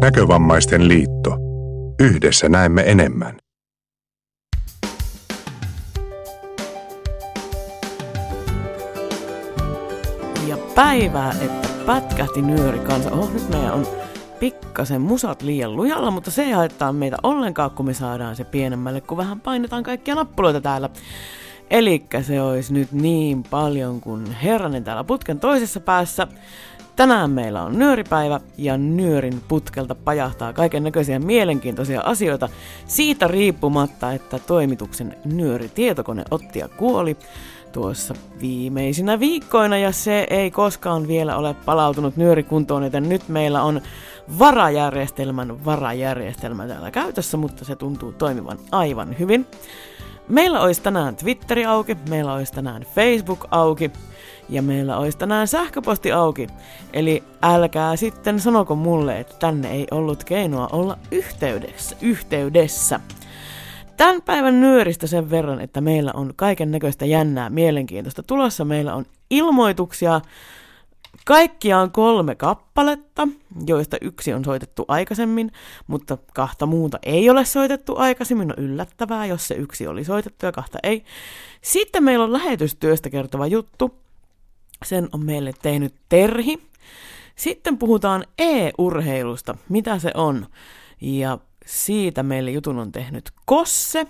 Näkövammaisten liitto. Yhdessä näemme enemmän. Ja päivää, että pätkähti nyöri kanssa. Oh, nyt meidän on pikkasen musat liian lujalla, mutta se ei haittaa meitä ollenkaan, kun me saadaan se pienemmälle, kun vähän painetaan kaikkia nappuloita täällä. Elikkä se olisi nyt niin paljon kuin herranen täällä putken toisessa päässä. Tänään meillä on nyöripäivä ja nyörin putkelta pajahtaa kaiken näköisiä mielenkiintoisia asioita siitä riippumatta, että toimituksen nyöri tietokone otti ja kuoli tuossa viimeisinä viikkoina ja se ei koskaan vielä ole palautunut nyörikuntoon, joten nyt meillä on varajärjestelmän varajärjestelmä täällä käytössä, mutta se tuntuu toimivan aivan hyvin. Meillä olisi tänään Twitteri auki, meillä olisi tänään Facebook auki ja meillä olisi tänään sähköposti auki. Eli älkää sitten sanoko mulle, että tänne ei ollut keinoa olla yhteydessä. yhteydessä. Tämän päivän nyöristä sen verran, että meillä on kaiken näköistä jännää, mielenkiintoista tulossa. Meillä on ilmoituksia, Kaikkiaan kolme kappaletta, joista yksi on soitettu aikaisemmin, mutta kahta muuta ei ole soitettu aikaisemmin. On yllättävää, jos se yksi oli soitettu ja kahta ei. Sitten meillä on lähetystyöstä kertova juttu. Sen on meille tehnyt Terhi. Sitten puhutaan e-urheilusta, mitä se on. Ja siitä meille jutun on tehnyt Kosse.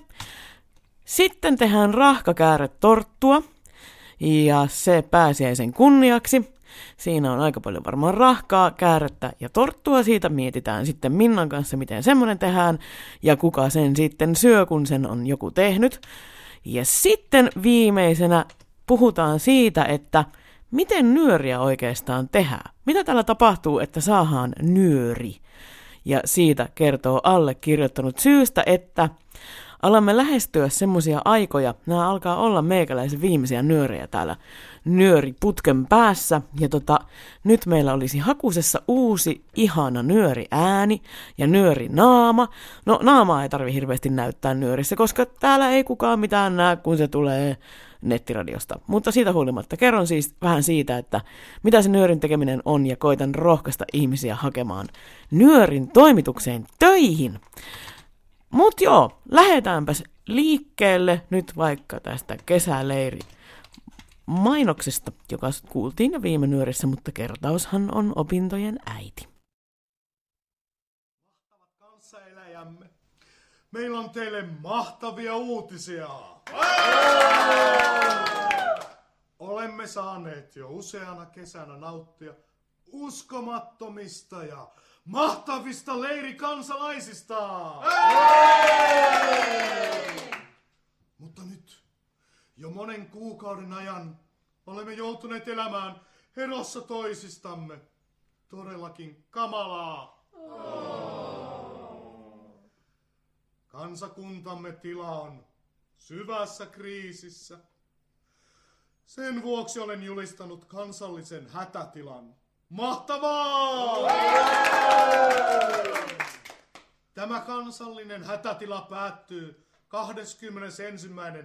Sitten tehdään rahkakääretorttua. Ja se pääsiäisen kunniaksi. Siinä on aika paljon varmaan rahkaa, käärettä ja torttua. Siitä mietitään sitten Minnan kanssa, miten semmoinen tehdään ja kuka sen sitten syö, kun sen on joku tehnyt. Ja sitten viimeisenä puhutaan siitä, että miten nyöriä oikeastaan tehdään. Mitä täällä tapahtuu, että saadaan nyöri? Ja siitä kertoo allekirjoittanut syystä, että alamme lähestyä semmoisia aikoja, nämä alkaa olla meikäläisen viimeisiä nyörejä täällä nyöriputken päässä. Ja tota, nyt meillä olisi hakusessa uusi ihana nyöri ääni ja nyöri naama. No naamaa ei tarvi hirveästi näyttää nyörissä, koska täällä ei kukaan mitään näe, kun se tulee nettiradiosta. Mutta siitä huolimatta kerron siis vähän siitä, että mitä se nyörin tekeminen on ja koitan rohkaista ihmisiä hakemaan nyörin toimitukseen töihin. Mut joo, lähdetäänpäs liikkeelle nyt vaikka tästä kesäleiri mainoksesta, joka kuultiin jo viime nyörissä, mutta kertaushan on opintojen äiti. Meillä on teille mahtavia uutisia. Olemme saaneet jo useana kesänä nauttia uskomattomista ja mahtavista leirikansalaisista. Mutta nyt jo monen kuukauden ajan olemme joutuneet elämään erossa toisistamme. Todellakin kamalaa. Kansakuntamme tila on syvässä kriisissä. Sen vuoksi olen julistanut kansallisen hätätilan. Mahtavaa! Tämä kansallinen hätätila päättyy 21.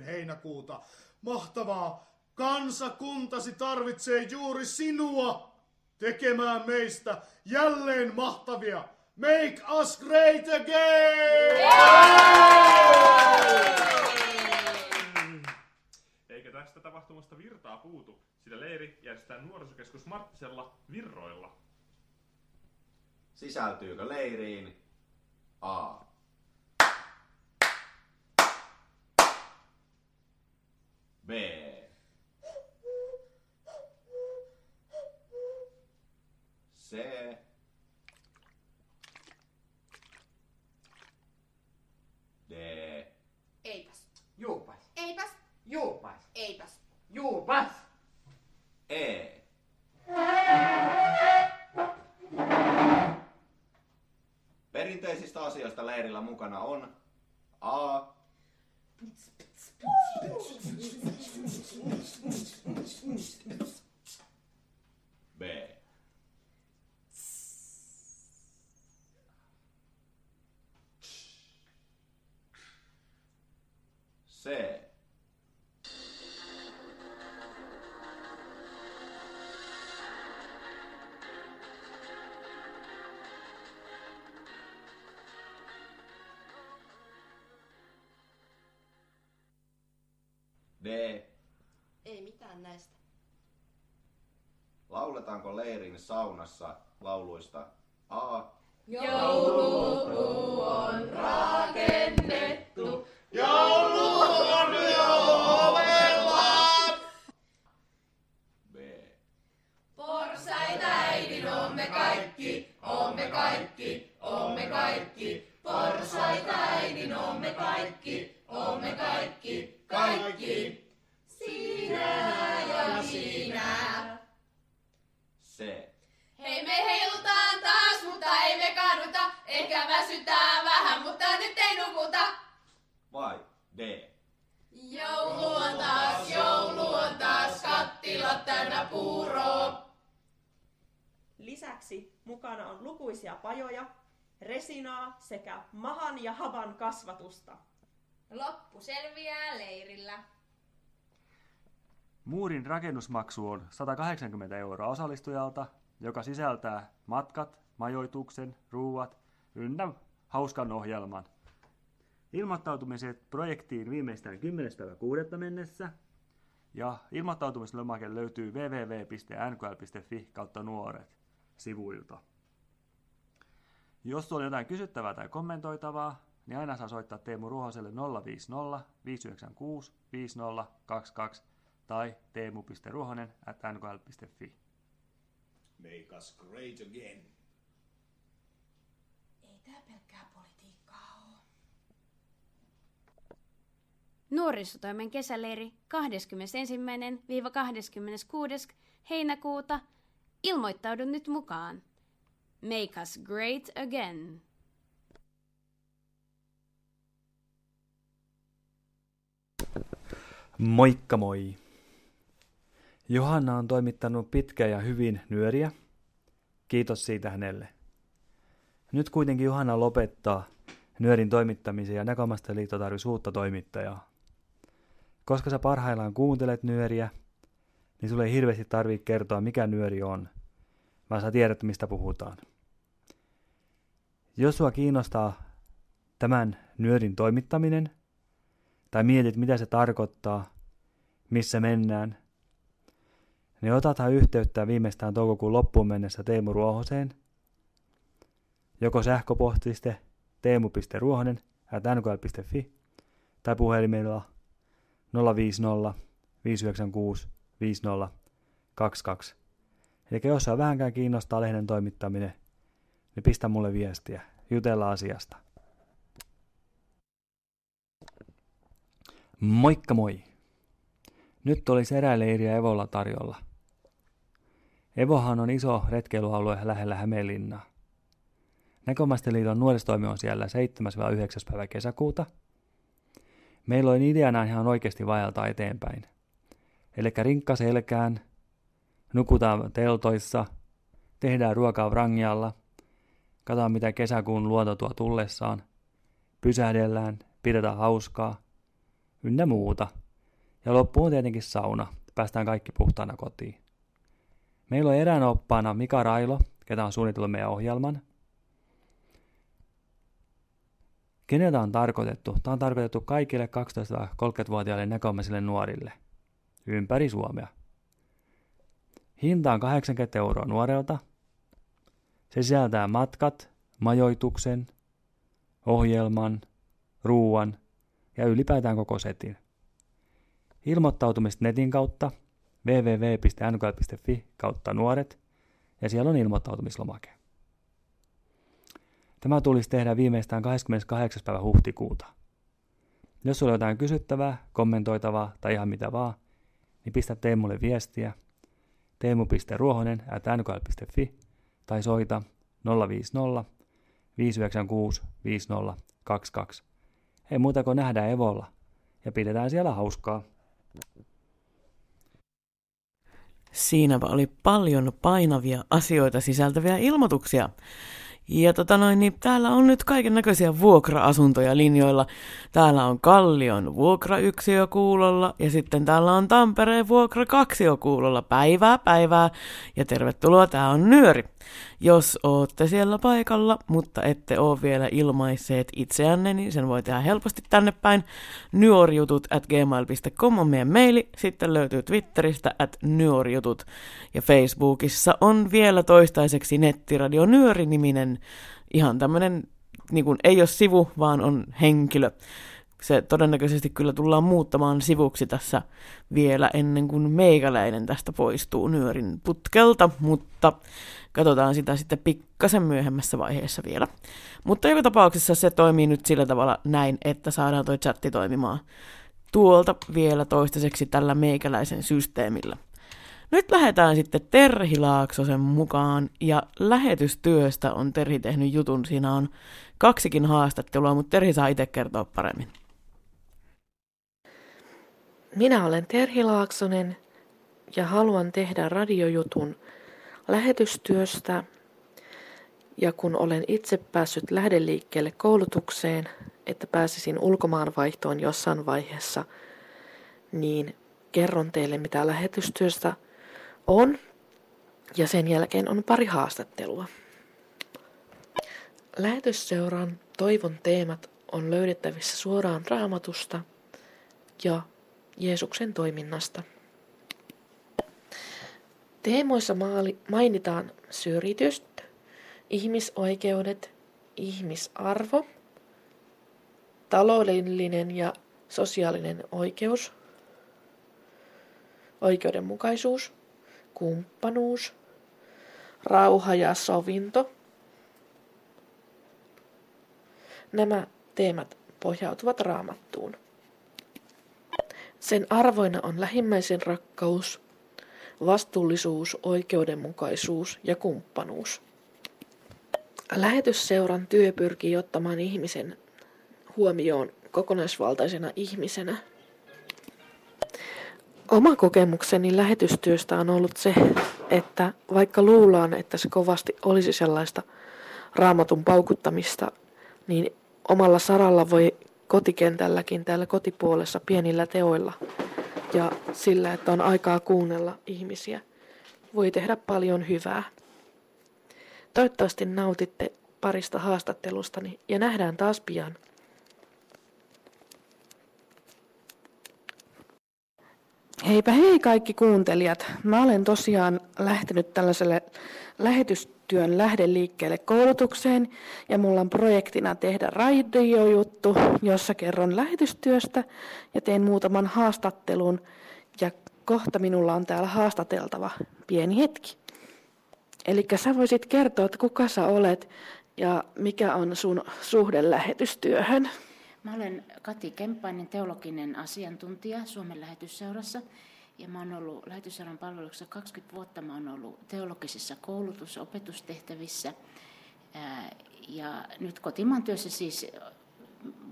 heinäkuuta. Mahtavaa! Kansakuntasi tarvitsee juuri sinua tekemään meistä jälleen mahtavia. Make us great again! Eikä tästä tapahtumasta virtaa puutu, sillä leiri järjestetään nuorisokeskus Marttisella Virroilla. Sisältyykö leiriin A. B. mukana on Leirin saunassa lauluista kasvatusta. Loppu selviää leirillä. Muurin rakennusmaksu on 180 euroa osallistujalta, joka sisältää matkat, majoituksen, ruuat ynnä hauskan ohjelman. Ilmoittautumiset projektiin viimeistään 10.6. mennessä ja ilmoittautumislomake löytyy www.nkl.fi kautta nuoret sivuilta. Jos on jotain kysyttävää tai kommentoitavaa, niin aina saa soittaa Teemu Ruohoselle 050 596 5022 tai teemu.ruohonen at nkl.fi. Make us great again. Ei tää pelkkää politiikkaa oo. Nuorisotoimen kesäleiri 21.–26. heinäkuuta. Ilmoittaudu nyt mukaan. Make us great again. Moikka moi! Johanna on toimittanut pitkä ja hyvin nyöriä. Kiitos siitä hänelle. Nyt kuitenkin Johanna lopettaa nyörin toimittamisen ja Näkömasta liitto tarvitsisi uutta toimittajaa. Koska sä parhaillaan kuuntelet nyöriä, niin sulle ei hirveästi tarvitse kertoa, mikä nyöri on, vaan sä tiedät, mistä puhutaan. Jos sua kiinnostaa tämän nyörin toimittaminen, tai mietit, mitä se tarkoittaa, missä mennään, niin otathan yhteyttä viimeistään toukokuun loppuun mennessä Teemu Ruohoseen, joko sähköpostiste teemu.ruohonen at nkl.fi tai puhelimella 050 596 5022. Eli jos saa vähänkään kiinnostaa lehden toimittaminen, niin pistä mulle viestiä. Jutellaan asiasta. Moikka moi! Nyt olisi eräleiriä Evolla tarjolla. Evohan on iso retkeilyalue lähellä Hämeenlinnaa. Näkömasteliiton nuoristoimi on siellä 7-9. päivä kesäkuuta. Meillä on ideana ihan oikeasti vaeltaa eteenpäin. Eli rinkka selkään, nukutaan teltoissa, tehdään ruokaa Vrangialla, katsotaan mitä kesäkuun luonto tuo tullessaan, pysähdellään, pidetään hauskaa, ynnä muuta. Ja loppuun tietenkin sauna, päästään kaikki puhtaana kotiin. Meillä on eräänä oppaana Mika Railo, ketä on suunnitellut meidän ohjelman. Keneltä on tarkoitettu? Tämä on tarkoitettu kaikille 12-30-vuotiaille näkömäisille nuorille ympäri Suomea. Hinta on 80 euroa nuorelta. Se sisältää matkat, majoituksen, ohjelman, ruuan ja ylipäätään koko setin. Ilmoittautumista netin kautta www.nkl.fi kautta nuoret ja siellä on ilmoittautumislomake. Tämä tulisi tehdä viimeistään 28. päivä huhtikuuta. Jos sulla on jotain kysyttävää, kommentoitavaa tai ihan mitä vaan, niin pistä Teemulle viestiä teemu.ruohonen at tai soita 050 596 5022. Ei muuta kuin nähdään Evolla ja pidetään siellä hauskaa. Siinäpä oli paljon painavia asioita sisältäviä ilmoituksia. Ja tota noin, niin täällä on nyt kaiken näköisiä vuokra-asuntoja linjoilla. Täällä on Kallion vuokrayksiö kuulolla ja sitten täällä on Tampereen vuokra kaksio kuulolla. Päivää, päivää ja tervetuloa, tää on Nyöri. Jos ootte siellä paikalla, mutta ette oo vielä ilmaisseet itseänne, niin sen voi tehdä helposti tänne päin. Nyorjutut at gmail.com on meidän maili, sitten löytyy Twitteristä at nyorjutut ja Facebookissa on vielä toistaiseksi nettiradio Nyöri-niminen ihan tämmönen, niin kuin ei ole sivu, vaan on henkilö. Se todennäköisesti kyllä tullaan muuttamaan sivuksi tässä vielä ennen kuin meikäläinen tästä poistuu Nyörin putkelta, mutta katsotaan sitä sitten pikkasen myöhemmässä vaiheessa vielä. Mutta joka tapauksessa se toimii nyt sillä tavalla näin, että saadaan toi chatti toimimaan tuolta vielä toistaiseksi tällä meikäläisen systeemillä. Nyt lähdetään sitten Terhi Laaksosen mukaan ja lähetystyöstä on Terhi tehnyt jutun. Siinä on kaksikin haastattelua, mutta Terhi saa itse kertoa paremmin. Minä olen Terhi Laaksonen ja haluan tehdä radiojutun lähetystyöstä. Ja kun olen itse päässyt lähdeliikkeelle koulutukseen, että pääsisin ulkomaanvaihtoon jossain vaiheessa, niin kerron teille mitä lähetystyöstä on. Ja sen jälkeen on pari haastattelua. Lähetysseuran toivon teemat on löydettävissä suoraan raamatusta ja Jeesuksen toiminnasta. Teemoissa mainitaan syrjitys, ihmisoikeudet, ihmisarvo, taloudellinen ja sosiaalinen oikeus, oikeudenmukaisuus, kumppanuus, rauha ja sovinto. Nämä teemat pohjautuvat raamattuun. Sen arvoina on lähimmäisen rakkaus, vastuullisuus, oikeudenmukaisuus ja kumppanuus. Lähetysseuran työ pyrkii ottamaan ihmisen huomioon kokonaisvaltaisena ihmisenä. Oma kokemukseni lähetystyöstä on ollut se, että vaikka luullaan, että se kovasti olisi sellaista raamatun paukuttamista, niin omalla saralla voi kotikentälläkin täällä kotipuolessa pienillä teoilla ja sillä, että on aikaa kuunnella ihmisiä, voi tehdä paljon hyvää. Toivottavasti nautitte parista haastattelustani ja nähdään taas pian. Heipä hei kaikki kuuntelijat. Mä olen tosiaan lähtenyt tällaiselle lähetystyön lähdeliikkeelle koulutukseen ja mulla on projektina tehdä radiojuttu, jossa kerron lähetystyöstä ja teen muutaman haastattelun ja kohta minulla on täällä haastateltava pieni hetki. Eli sä voisit kertoa, että kuka sä olet ja mikä on sun suhde lähetystyöhön. Mä olen Kati Kemppainen, teologinen asiantuntija Suomen lähetysseurassa. Ja mä oon ollut lähetysseuran palveluksessa 20 vuotta. Mä oon ollut teologisissa koulutus- ja opetustehtävissä. Ja nyt kotimaan työssä siis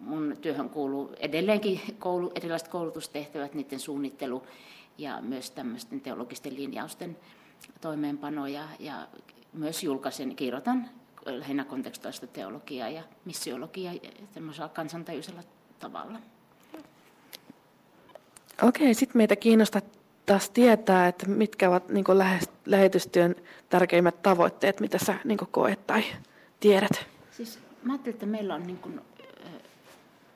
mun työhön kuuluu edelleenkin koulu, erilaiset koulutustehtävät, niiden suunnittelu ja myös tämmöisten teologisten linjausten toimeenpano ja, ja myös julkaisen, kirjoitan lähinnä kontekstuaalista teologiaa ja missiologiaa tämmöisellä kansantajuisella tavalla. Okei, sitten meitä kiinnostaa taas tietää, että mitkä ovat niin lähetystyön tärkeimmät tavoitteet, mitä sä niin koet tai tiedät. Siis mä ajattelin, että meillä on niin kuin,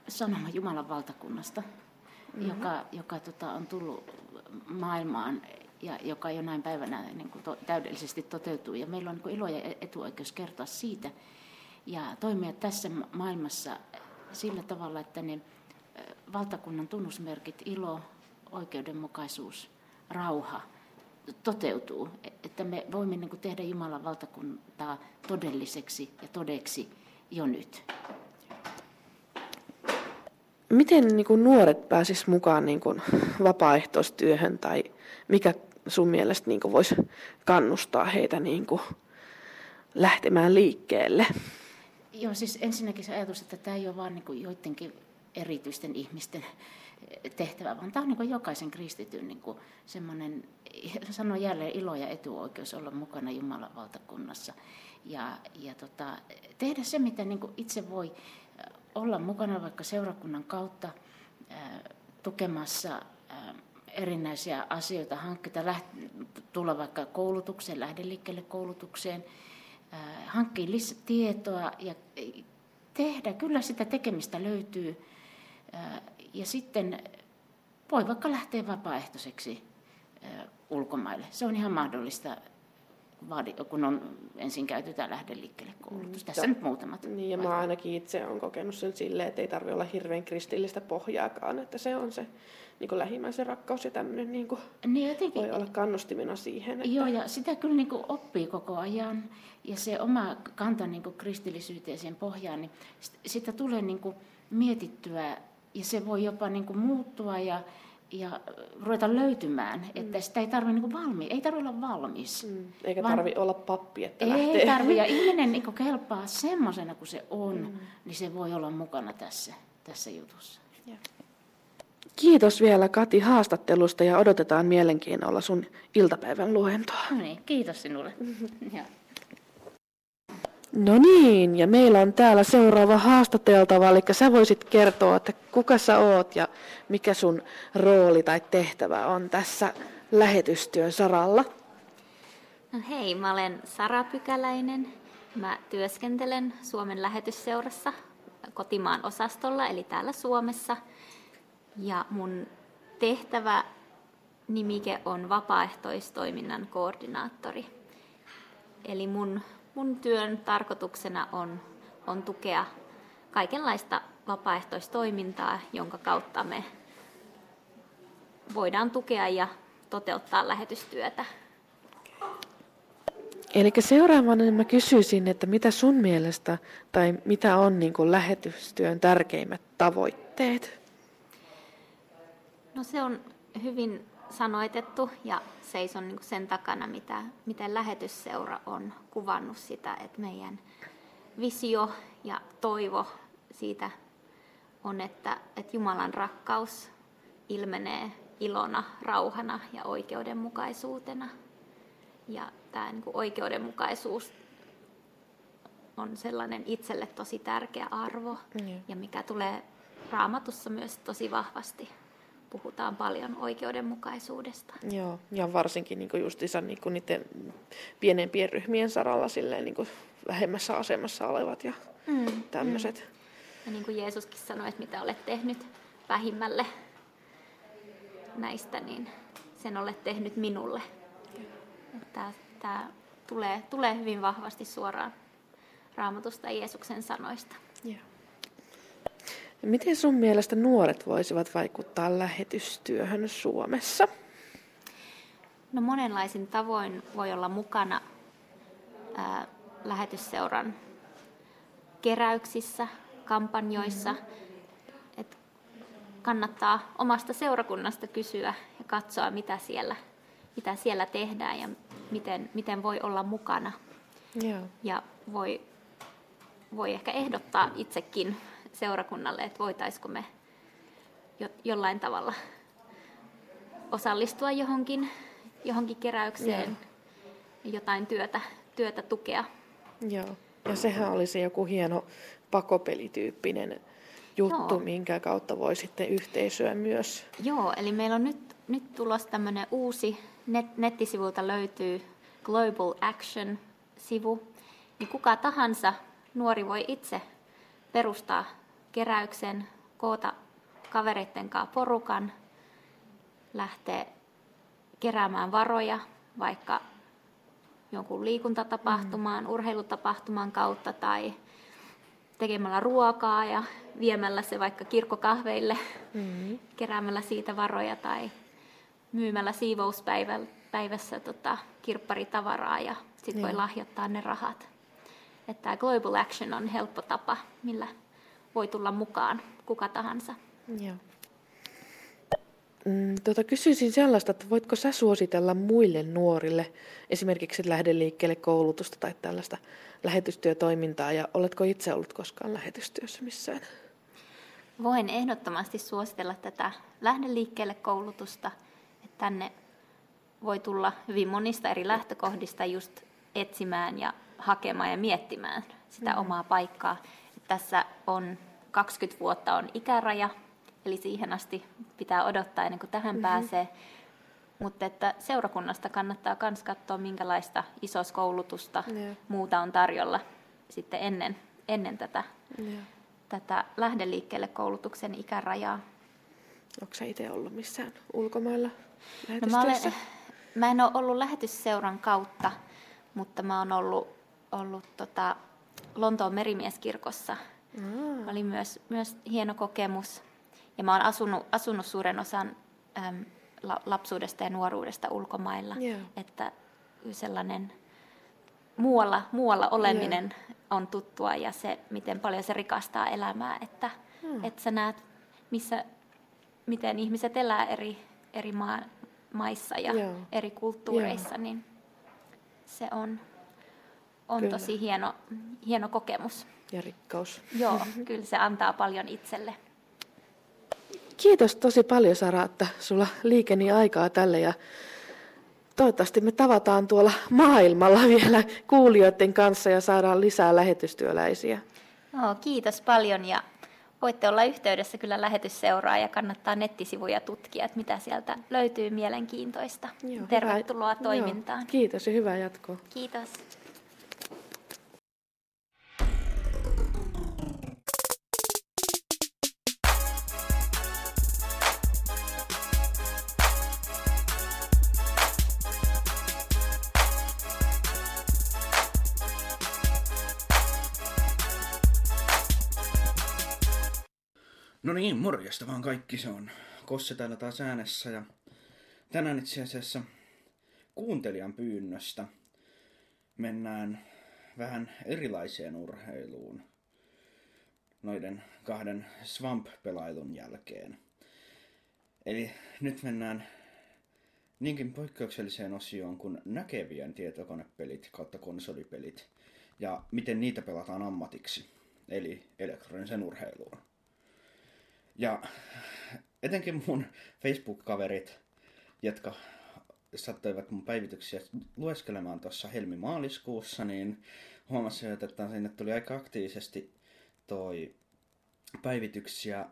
sanoma Jumalan valtakunnasta, mm-hmm. joka, joka tota, on tullut maailmaan ja joka jo näin päivänä niin kuin to, täydellisesti toteutuu. Ja meillä on niin ilo ja etuoikeus kertoa siitä ja toimia tässä maailmassa sillä tavalla, että ne valtakunnan tunnusmerkit, ilo, oikeudenmukaisuus, rauha toteutuu. Että me voimme niin kuin tehdä Jumalan valtakuntaa todelliseksi ja todeksi jo nyt. Miten niin kuin nuoret pääsis mukaan niin kuin vapaaehtoistyöhön tai mikä sun mielestä niin voisi kannustaa heitä niin kuin lähtemään liikkeelle? Joo, siis ensinnäkin se ajatus, että tämä ei ole vain niin joidenkin erityisten ihmisten tehtävä, vaan tämä on niin jokaisen kristityn niin semmoinen, sanon jälleen ilo ja etuoikeus olla mukana Jumalan valtakunnassa. Ja, ja tota, tehdä se, mitä niin itse voi olla mukana vaikka seurakunnan kautta ää, tukemassa ää, erinäisiä asioita, hankkeita, läht, tulla vaikka koulutukseen, lähde liikkeelle koulutukseen, ää, hankkia tietoa ja tehdä. Kyllä sitä tekemistä löytyy. Ää, ja sitten voi vaikka lähteä vapaaehtoiseksi ulkomaille. Se on ihan mahdollista, kun on ensin käyty tämä lähde liikkeelle koulutus. Mm, Tässä nyt muutamat. Niin, ja mä ainakin itse olen kokenut sen silleen, että ei tarvitse olla hirveän kristillistä pohjaakaan, että se on se niin kuin lähimmäisen rakkaus ja tämmöinen niin kuin niin jotenkin, voi olla kannustimena siihen. Että... Joo, ja sitä kyllä niin kuin oppii koko ajan. Ja se oma kanta niin kuin kristillisyyteen siihen pohjaan, niin sitä tulee niin kuin mietittyä ja se voi jopa niin kuin muuttua ja, ja ruveta löytymään, mm. että sitä ei tarvitse niin valmi, ei tarvitse olla valmis. Mm. Eikä tarvitse olla pappi, että Ei lähtee. tarvitse, ja ihminen niin kuin kelpaa semmoisena kuin se on, mm. niin se voi olla mukana tässä, tässä jutussa. Ja. Kiitos vielä Kati haastattelusta ja odotetaan mielenkiinnolla sun iltapäivän luentoa. No niin, kiitos sinulle. No niin, ja meillä on täällä seuraava haastateltava, eli sä voisit kertoa, että kuka sä oot ja mikä sun rooli tai tehtävä on tässä lähetystyön saralla. No hei, mä olen Sara Pykäläinen. Mä työskentelen Suomen lähetysseurassa kotimaan osastolla, eli täällä Suomessa. Ja mun tehtävä nimike on vapaaehtoistoiminnan koordinaattori. Eli mun mun työn tarkoituksena on, on tukea kaikenlaista vapaaehtoistoimintaa, jonka kautta me voidaan tukea ja toteuttaa lähetystyötä. Eli seuraavana mä kysyisin, että mitä sun mielestä tai mitä on niin kuin lähetystyön tärkeimmät tavoitteet? No se on hyvin sanoitettu ja seison niin sen takana, mitä, miten lähetysseura on kuvannut sitä, että meidän visio ja toivo siitä on, että, että Jumalan rakkaus ilmenee ilona, rauhana ja oikeudenmukaisuutena. Ja tämä niin kuin oikeudenmukaisuus on sellainen itselle tosi tärkeä arvo mm. ja mikä tulee raamatussa myös tosi vahvasti puhutaan paljon oikeudenmukaisuudesta. Joo, ja varsinkin niin justiinsa niin niiden pienempien ryhmien saralla silleen, niin vähemmässä asemassa olevat ja mm, tämmöiset. Mm. Ja niin kuin Jeesuskin sanoi, että mitä olet tehnyt vähimmälle näistä, niin sen olet tehnyt minulle. Tämä, tämä tulee, tulee hyvin vahvasti suoraan raamatusta Jeesuksen sanoista. Joo. Miten sun mielestä nuoret voisivat vaikuttaa lähetystyöhön Suomessa? No monenlaisin tavoin voi olla mukana ää, lähetysseuran keräyksissä, kampanjoissa. Mm-hmm. Et kannattaa omasta seurakunnasta kysyä ja katsoa, mitä siellä, mitä siellä tehdään ja miten, miten voi olla mukana. Joo. Ja voi, voi ehkä ehdottaa itsekin seurakunnalle, että voitaisiko me jo, jollain tavalla osallistua johonkin, johonkin keräykseen, Joo. jotain työtä, työtä tukea. Joo, ja sehän olisi joku hieno pakopelityyppinen juttu, Joo. minkä kautta voi sitten yhteisöä myös. Joo, eli meillä on nyt, nyt tulossa tämmöinen uusi, net, nettisivulta löytyy Global Action-sivu, niin kuka tahansa nuori voi itse perustaa keräyksen, koota kavereitten kanssa porukan, lähteä keräämään varoja vaikka jonkun liikuntatapahtumaan, mm. urheilutapahtuman kautta tai tekemällä ruokaa ja viemällä se vaikka kirkkokahveille, mm. keräämällä siitä varoja tai myymällä siivouspäivässä tota, kirpparitavaraa ja sitten voi lahjoittaa ne rahat. Että tämä Global Action on helppo tapa, millä voi tulla mukaan kuka tahansa. Joo. Mm, tota, kysyisin sellaista, että voitko sä suositella muille nuorille esimerkiksi lähde liikkeelle koulutusta tai tällaista lähetystyötoimintaa ja oletko itse ollut koskaan lähetystyössä missään? Voin ehdottomasti suositella tätä lähde liikkeelle koulutusta. Että tänne voi tulla hyvin monista eri lähtökohdista just etsimään ja hakemaan ja miettimään sitä Mm. omaa paikkaa. Tässä on 20 vuotta on ikäraja, eli siihen asti pitää odottaa ennen kuin tähän Mhm. pääsee. Mutta että seurakunnasta kannattaa myös katsoa, minkälaista isoskoulutusta Joo. muuta on tarjolla sitten ennen, ennen tätä, Joo. tätä lähde liikkeelle koulutuksen ikärajaa. Onko sä itse ollut missään ulkomailla No mä, olen, mä en ole ollut lähetysseuran kautta, mutta mä oon ollut, ollut tota Lontoon merimieskirkossa. Mm. Oli myös, myös hieno kokemus. Ja mä oon asunut, asunut suuren osan äm, la, lapsuudesta ja nuoruudesta ulkomailla. Joo. Että sellainen muualla, muualla oleminen on tuttua ja se, miten paljon se rikastaa elämää. Että, Mm. että sä näet, missä, miten ihmiset elää eri, eri maa, maissa ja Joo. eri kulttuureissa, niin se on, on Kyllä. tosi hieno, hieno kokemus. Ja rikkaus. Joo, kyllä se antaa paljon itselle. Kiitos tosi paljon Sara, että sulla liikeni aikaa tälle ja toivottavasti me tavataan tuolla maailmalla vielä kuulijoiden kanssa ja saadaan lisää lähetystyöläisiä. No, kiitos paljon ja voitte olla yhteydessä kyllä lähetysseuraa ja kannattaa nettisivuja tutkia, että mitä sieltä löytyy mielenkiintoista. Joo, Tervetuloa hyvää- toimintaan. Joo, kiitos ja hyvää jatkoa. Kiitos. No niin, morjesta vaan kaikki. Se on Kosse täällä taas äänessä ja tänään itse asiassa kuuntelijan pyynnöstä mennään vähän erilaiseen urheiluun noiden kahden Swamp-pelailun jälkeen. Eli nyt mennään niinkin poikkeukselliseen osioon kuin näkevien tietokonepelit kautta konsolipelit ja miten niitä pelataan ammatiksi, eli elektronisen urheiluun. Ja etenkin mun Facebook-kaverit, jotka sattuivat mun päivityksiä lueskelemaan tuossa helmimaaliskuussa, niin huomasivat, että sinne tuli aika aktiivisesti toi päivityksiä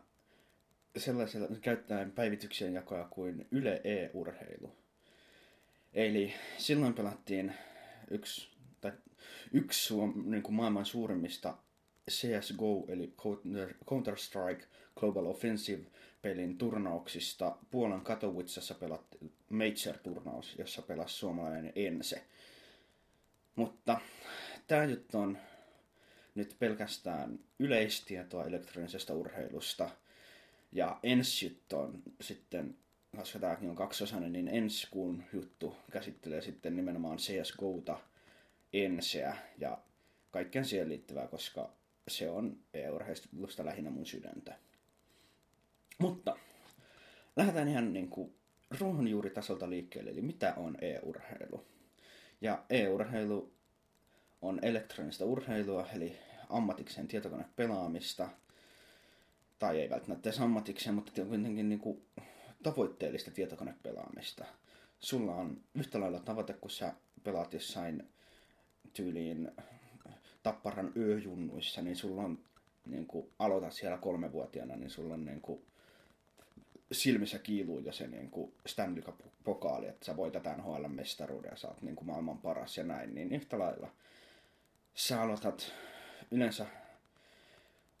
sellaisella käyttäen päivityksien jakoa kuin Yle E-urheilu. Eli silloin pelattiin yksi, tai yksi niin kuin maailman suurimmista CSGO, eli Counter-Strike Global Offensive-pelin turnauksista. Puolan Katowicessa pelattiin Major-turnaus, jossa pelasi suomalainen Ense. Mutta tämä juttu on nyt pelkästään yleistietoa elektronisesta urheilusta. Ja ensi juttu on sitten, koska tämäkin on kaksosainen, niin ensi kuun juttu käsittelee sitten nimenomaan CSGOta, Enseä ja kaikkeen siihen liittyvää, koska se on e-urheilusta lähinnä mun sydäntä. Mutta lähdetään ihan niin kuin ruohonjuuritasolta liikkeelle, eli mitä on e-urheilu? Ja e-urheilu on elektronista urheilua, eli ammatikseen tietokonepelaamista, tai ei välttämättä edes ammatikseen, mutta kuitenkin niin kuin tavoitteellista tietokonepelaamista. Sulla on yhtä lailla tavoite, kun sä pelaat jossain tyyliin Tapparan ööjunnuissa, niin sulla on, niin kuin, aloitat siellä kolmevuotiaana, niin sulla on niin kuin, silmissä kiiluu jo se niin kuin Stanley Cup-pokaali, että sä voitat NHL-mestaruuden ja sä oot niin kuin maailman paras ja näin, niin yhtä lailla sä aloitat yleensä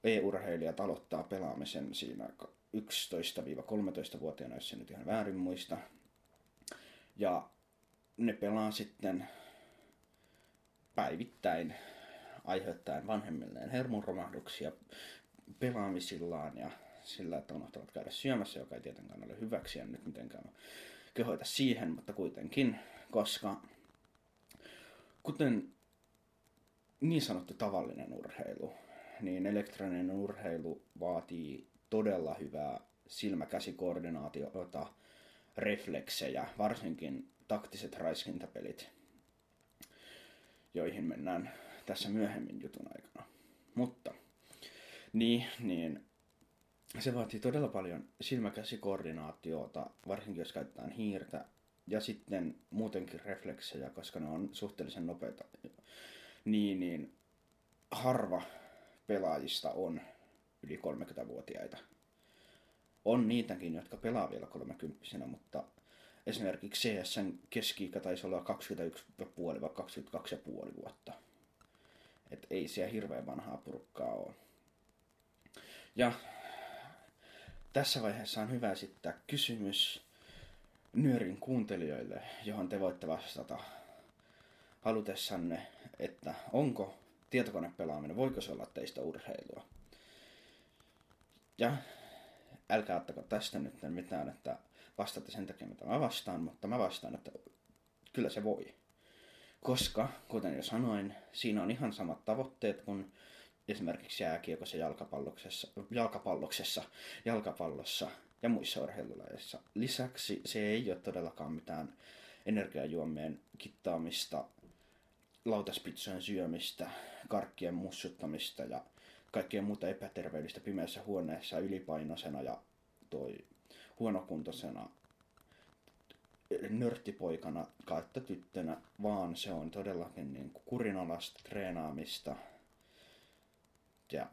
e-urheilijat aloittaa pelaamisen siinä 11-13-vuotiaana, jos se nyt ihan väärin muista. Ja ne pelaa sitten päivittäin aiheuttaen vanhemmilleen hermonromahduksia pelaamisillaan ja sillä, että unohtavat käydä syömässä, joka ei tietenkään ole hyväksi ja nyt mitenkään kehoita siihen, mutta kuitenkin, koska kuten niin sanottu tavallinen urheilu, niin elektroninen urheilu vaatii todella hyvää silmäkäsikoordinaatiota, refleksejä, varsinkin taktiset raiskintapelit, joihin mennään tässä myöhemmin jutun aikana. Mutta, niin, niin se vaatii todella paljon silmäkäsikoordinaatiota, varsinkin jos käytetään hiirtä, ja sitten muutenkin refleksejä, koska ne on suhteellisen nopeita. Niin, niin harva pelaajista on yli 30-vuotiaita. On niitäkin, jotka pelaa vielä 30 mutta esimerkiksi CSN keski taisi olla 21,5 vai 22,5 vuotta. Et ei siellä hirveän vanhaa purkkaa ole. Ja tässä vaiheessa on hyvä esittää kysymys Nyörin kuuntelijoille, johon te voitte vastata halutessanne, että onko tietokonepelaaminen, voiko se olla teistä urheilua? Ja älkää ottako tästä nyt mitään, että vastaatte sen takia, mitä mä vastaan, mutta mä vastaan, että kyllä se voi. Koska, kuten jo sanoin, siinä on ihan samat tavoitteet kuin esimerkiksi jääkiekossa, jalkapalloksessa, jalkapalloksessa, jalkapallossa ja muissa urheilulajeissa. Lisäksi se ei ole todellakaan mitään energiajuomien kittaamista, lautaspitsojen syömistä, karkkien mussuttamista ja kaikkea muuta epäterveellistä pimeässä huoneessa ylipainoisena ja toi huonokuntoisena nörttipoikana kautta tyttönä, vaan se on todellakin niin kuin kurinalaista treenaamista. Ja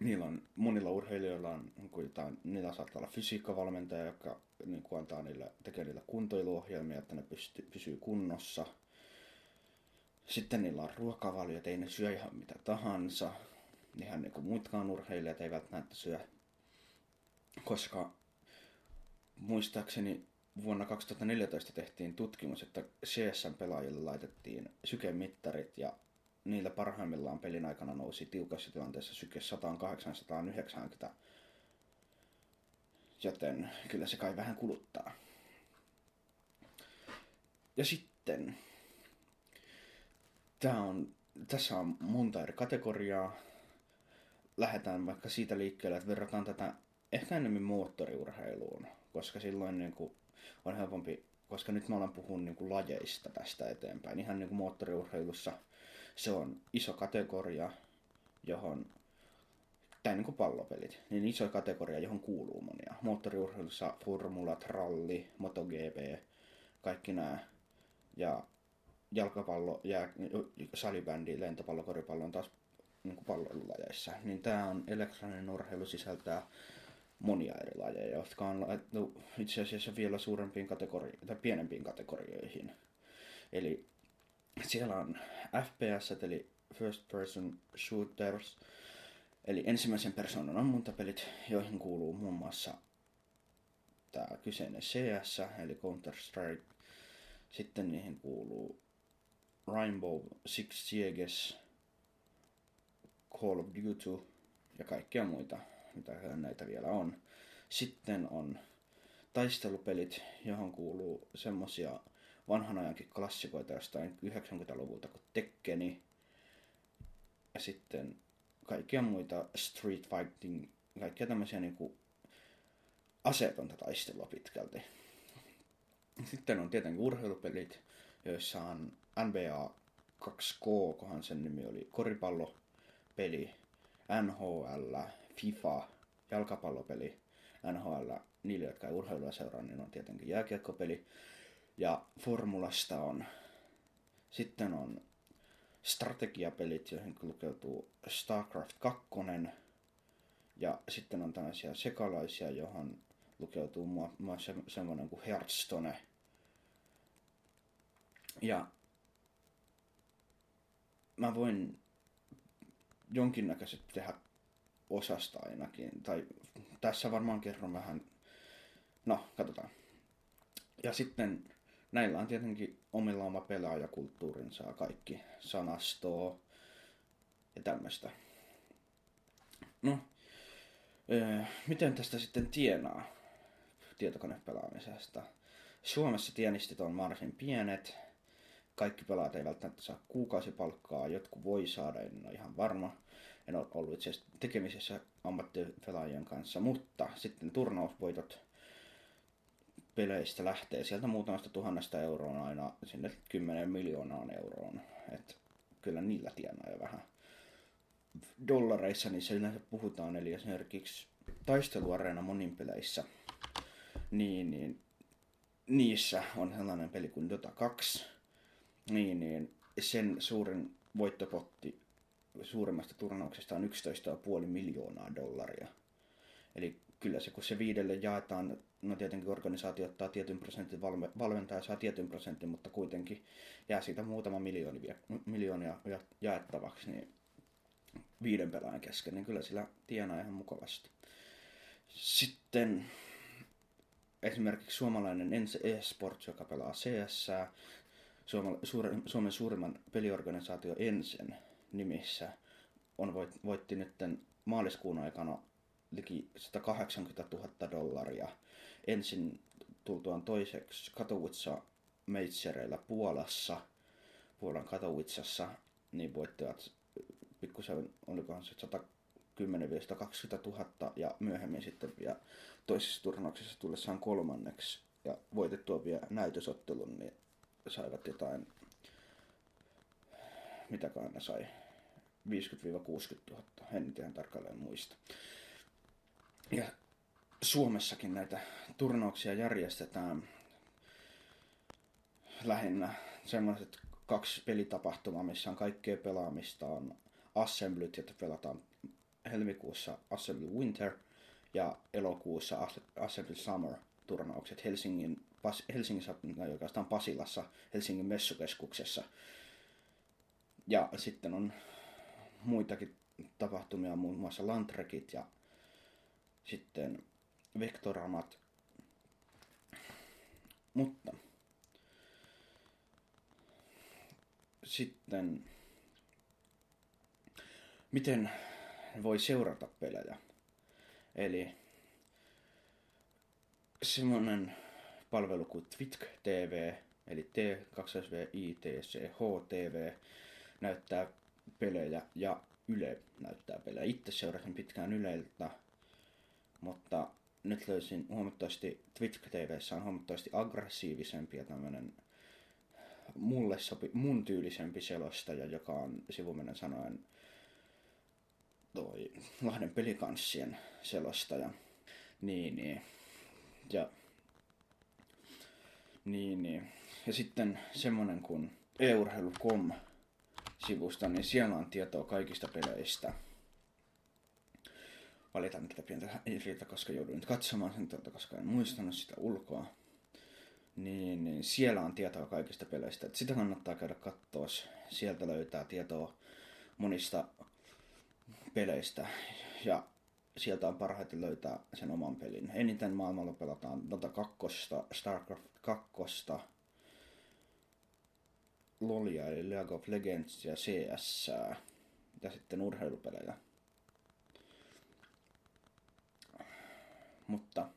niillä on, monilla urheilijoilla on, niin jotain, niillä saattaa olla fysiikkavalmentaja, joka niin kuin antaa niille, tekee niille kuntoiluohjelmia, että ne pystyy, pysyy kunnossa. Sitten niillä on ruokavaliot, ei ne syö ihan mitä tahansa. Ihan niin kuin muutkaan urheilijat eivät välttämättä syö. Koska muistaakseni vuonna 2014 tehtiin tutkimus, että CSN-pelaajille laitettiin sykemittarit ja niillä parhaimmillaan pelin aikana nousi tiukassa tilanteessa syke 100-890. Joten kyllä se kai vähän kuluttaa. Ja sitten, tää on, tässä on monta eri kategoriaa. Lähdetään vaikka siitä liikkeelle, että verrataan tätä ehkä enemmän moottoriurheiluun, koska silloin niin kuin on helpompi, koska nyt me ollaan puhunut niin kuin lajeista tästä eteenpäin. Ihan niin kuin moottoriurheilussa se on iso kategoria, johon, tai niin kuin pallopelit, niin iso kategoria, johon kuuluu monia. Moottoriurheilussa formulat, ralli, MotoGP, kaikki nämä. Ja jalkapallo, jää, salibändi, lentopallo, koripallo on taas niin palloilulajeissa. Niin tämä on elektroninen urheilu sisältää monia eri lajeja, jotka on laittu itse asiassa vielä suurempiin kategorioihin tai pienempiin kategorioihin. Eli siellä on FPS, eli First Person Shooters, eli ensimmäisen persoonan ammuntapelit, joihin kuuluu muun muassa tämä kyseinen CS, eli Counter-Strike. Sitten niihin kuuluu Rainbow Six Siege, Call of Duty ja kaikkia muita mitä näitä vielä on. Sitten on taistelupelit, johon kuuluu semmosia vanhan ajankin klassikoita jostain 90-luvulta kuin Tekkeni. Ja sitten kaikkia muita Street Fighting, kaikkia tämmöisiä niinku aseetonta taistelua pitkälti. Sitten on tietenkin urheilupelit, joissa on NBA 2K, kohan sen nimi oli, koripallopeli, NHL, FIFA, jalkapallopeli, NHL, niille, jotka ei urheilua seuraa, niin on tietenkin jääkiekkopeli. Ja formulasta on, sitten on strategiapelit, joihin lukeutuu StarCraft 2, ja sitten on tämmöisiä sekalaisia, johon lukeutuu myös se, semmoinen kuin Hearthstone. Ja mä voin jonkinnäköiset tehdä osasta ainakin. Tai tässä varmaan kerron vähän, no katsotaan. Ja sitten näillä on tietenkin omilla oma pelaajakulttuurinsa ja kaikki sanastoa ja tämmöistä. No, öö, miten tästä sitten tienaa tietokonepelaamisesta? Suomessa tienistit on varsin pienet. Kaikki pelaajat ei välttämättä saa kuukausipalkkaa, jotkut voi saada, en ole ihan varma en ole ollut itse asiassa tekemisessä ammattipelaajien kanssa, mutta sitten turnausvoitot peleistä lähtee sieltä muutamasta tuhannesta euroon aina sinne 10 miljoonaan euroon. Et kyllä niillä tienaa jo vähän. Dollareissa niissä yleensä puhutaan, eli esimerkiksi taisteluareena monin peleissä, niin, niin niissä on sellainen peli kuin Dota 2, niin, niin sen suurin voittopotti suurimmasta turnauksesta on 11,5 miljoonaa dollaria. Eli kyllä se, kun se viidelle jaetaan, no tietenkin organisaatio ottaa tietyn prosentin, valme, valmentaja saa tietyn prosentin, mutta kuitenkin jää siitä muutama miljoonia, miljoonia ja- jaettavaksi, niin viiden pelaajan kesken, niin kyllä sillä tienaa ihan mukavasti. Sitten esimerkiksi suomalainen Ense eSports, joka pelaa CS, Suomen, suuri, Suomen suurimman peliorganisaatio Ensen nimissä, on voit, voitti nyt maaliskuun aikana liki 180 000 dollaria. Ensin tultuaan toiseksi Katowitsa Meitsereillä Puolassa, Puolan Katowitsassa, niin voittivat pikkusen, olikohan se 110 120 000 ja myöhemmin sitten vielä toisessa turnauksessa tullessaan kolmanneksi ja voitettua vielä näytösottelun, niin saivat jotain, mitäkään ne sai, 50-60 000, en nyt ihan tarkalleen muista. Ja Suomessakin näitä turnauksia järjestetään lähinnä sellaiset kaksi pelitapahtumaa, missä on kaikkea pelaamista, on Assemblyt, joita pelataan helmikuussa Assembly Winter ja elokuussa Assembly Summer turnaukset Helsingin, Pas, Helsingissä, tai oikeastaan Pasilassa, Helsingin messukeskuksessa. Ja sitten on muitakin tapahtumia, muun muassa Lantrekit ja sitten Vektoramat. Mutta sitten miten voi seurata pelejä. Eli semmoinen palvelu kuin Twitch TV, eli t 2 v ITC HTV, näyttää pelejä ja Yle näyttää pelejä. Itse seurasin pitkään Yleltä, mutta nyt löysin huomattavasti Twitch TVssä on huomattavasti aggressiivisempi ja tämmöinen mulle sopi, mun tyylisempi selostaja, joka on sivumennen sanoen toi Lahden pelikanssien selostaja. Niin, niin. Ja, niin, niin. Ja sitten semmonen kuin eurheilu.com sivusta, niin siellä on tietoa kaikista peleistä. Valitan tätä pientä riitä, koska jouduin nyt katsomaan sen tuolta, koska en muistanut sitä ulkoa. Niin, niin siellä on tietoa kaikista peleistä. Et sitä kannattaa käydä katsoa. Sieltä löytää tietoa monista peleistä. Ja sieltä on parhaiten löytää sen oman pelin. Eniten maailmalla pelataan Dota 2, Starcraft 2, Lolia eli League of Legends ja CS ja sitten urheilupelejä. Mutta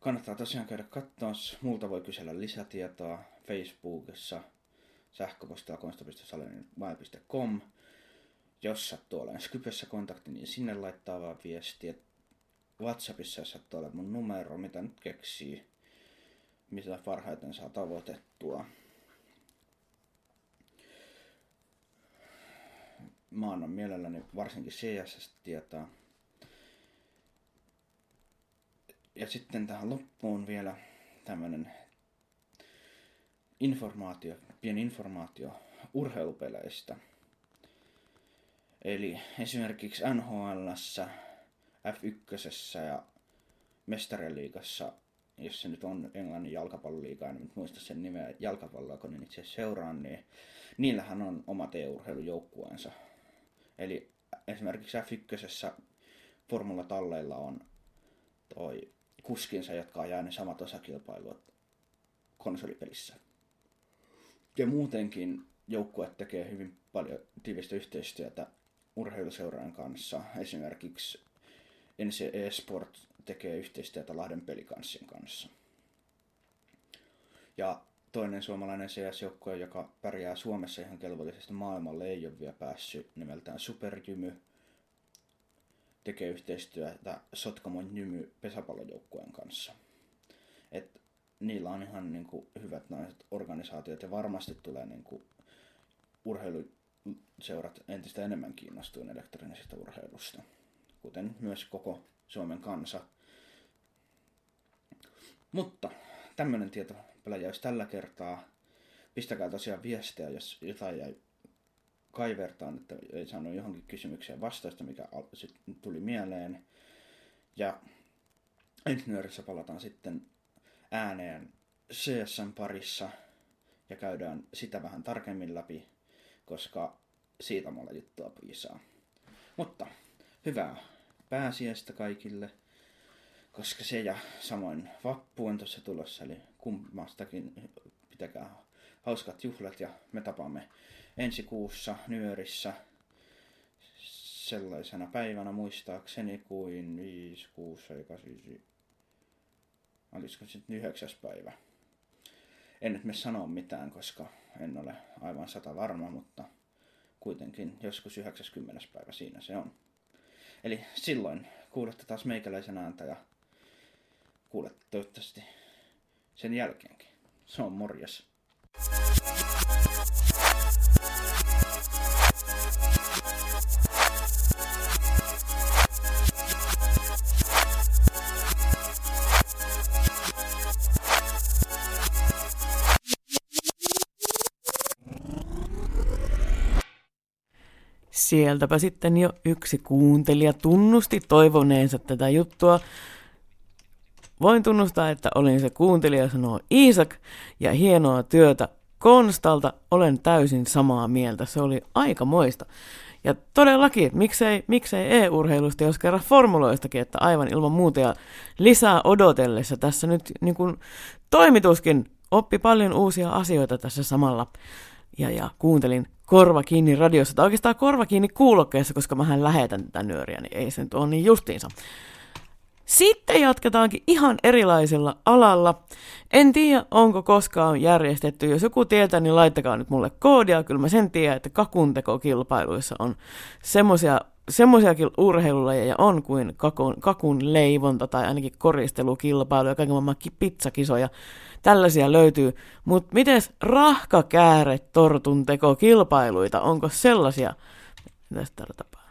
kannattaa tosiaan käydä katsoa. Multa voi kysellä lisätietoa Facebookissa sähköpostilla konsta.salenin.com. Jos sattuu olemaan Skypessä kontakti, niin sinne laittaa vaan viestiä. Whatsappissa sattuu olemaan mun numero, mitä nyt keksii, mitä parhaiten saa tavoitettua. Mä annan mielelläni varsinkin CSS tietoa. Ja sitten tähän loppuun vielä tämmönen informaatio, pieni informaatio urheilupeleistä. Eli esimerkiksi NHL, F1 ja Mestariliigassa, jos se nyt on Englannin jalkapalloliiga, en nyt muista sen nimeä jalkapalloa, kun niin itse seuraan, niin niillähän on omat EU-urheilujoukkueensa. Eli esimerkiksi F1 Formula Talleilla on toi kuskinsa, jotka ajaa ne samat osakilpailut konsolipelissä. Ja muutenkin joukkue tekee hyvin paljon tiivistä yhteistyötä urheiluseurojen kanssa. Esimerkiksi NCE Sport tekee yhteistyötä Lahden pelikanssien kanssa. Ja toinen suomalainen CS-joukkue, joka pärjää Suomessa ihan kelvollisesti maailmalle, ei ole vielä päässyt nimeltään Superjymy. Tekee yhteistyötä Sotkamon Jymy pesäpallojoukkueen kanssa. Et niillä on ihan niin kuin, hyvät naiset organisaatiot ja varmasti tulee niin kuin, urheiluseurat entistä enemmän kiinnostuin elektronisesta urheilusta. kuten myös koko Suomen kansa. Mutta tämmöinen tieto pläjäys tällä kertaa. Pistäkää tosiaan viestejä, jos jotain jäi kaivertaan, että ei saanut johonkin kysymykseen vastausta, mikä tuli mieleen. Ja ensi nyörissä palataan sitten ääneen CSN parissa ja käydään sitä vähän tarkemmin läpi, koska siitä mulla juttua piisaa. Mutta hyvää pääsiäistä kaikille, koska se ja samoin vappu on tuossa tulossa, eli kummastakin pitäkää hauskat juhlat ja me tapaamme ensi kuussa Nyörissä sellaisena päivänä muistaakseni kuin 5, 6, 7, 8, olisiko sitten yhdeksäs päivä. En nyt me sanoa mitään, koska en ole aivan sata varma, mutta kuitenkin joskus 90. päivä siinä se on. Eli silloin kuulette taas meikäläisen ääntä ja kuulette toivottavasti sen jälkeenkin. Se on morjes. Sieltäpä sitten jo yksi kuuntelija tunnusti toivoneensa tätä juttua. Voin tunnustaa, että olin se kuuntelija, sanoo Iisak, ja hienoa työtä Konstalta. Olen täysin samaa mieltä, se oli aika moista. Ja todellakin, miksei, miksei e-urheilusta, jos kerran formuloistakin, että aivan ilman muuta ja lisää odotellessa tässä nyt niin kuin toimituskin oppi paljon uusia asioita tässä samalla. Ja, ja kuuntelin korva kiinni radiossa, tai oikeastaan korva kiinni kuulokkeessa, koska mähän lähetän tätä nyöriä, niin ei se nyt ole niin justiinsa. Sitten jatketaankin ihan erilaisella alalla. En tiedä, onko koskaan järjestetty. Jos joku tietää, niin laittakaa nyt mulle koodia. Kyllä mä sen tiedän, että kakuntekokilpailuissa on semmoisia semmoisiakin urheilulajeja on kuin kakun, kakun leivonta tai ainakin koristelukilpailu ja kaiken maailman pizzakisoja. Tällaisia löytyy. Mutta miten rahkakääre tortun teko kilpailuita? Onko sellaisia? Mitäs tällä tapaa?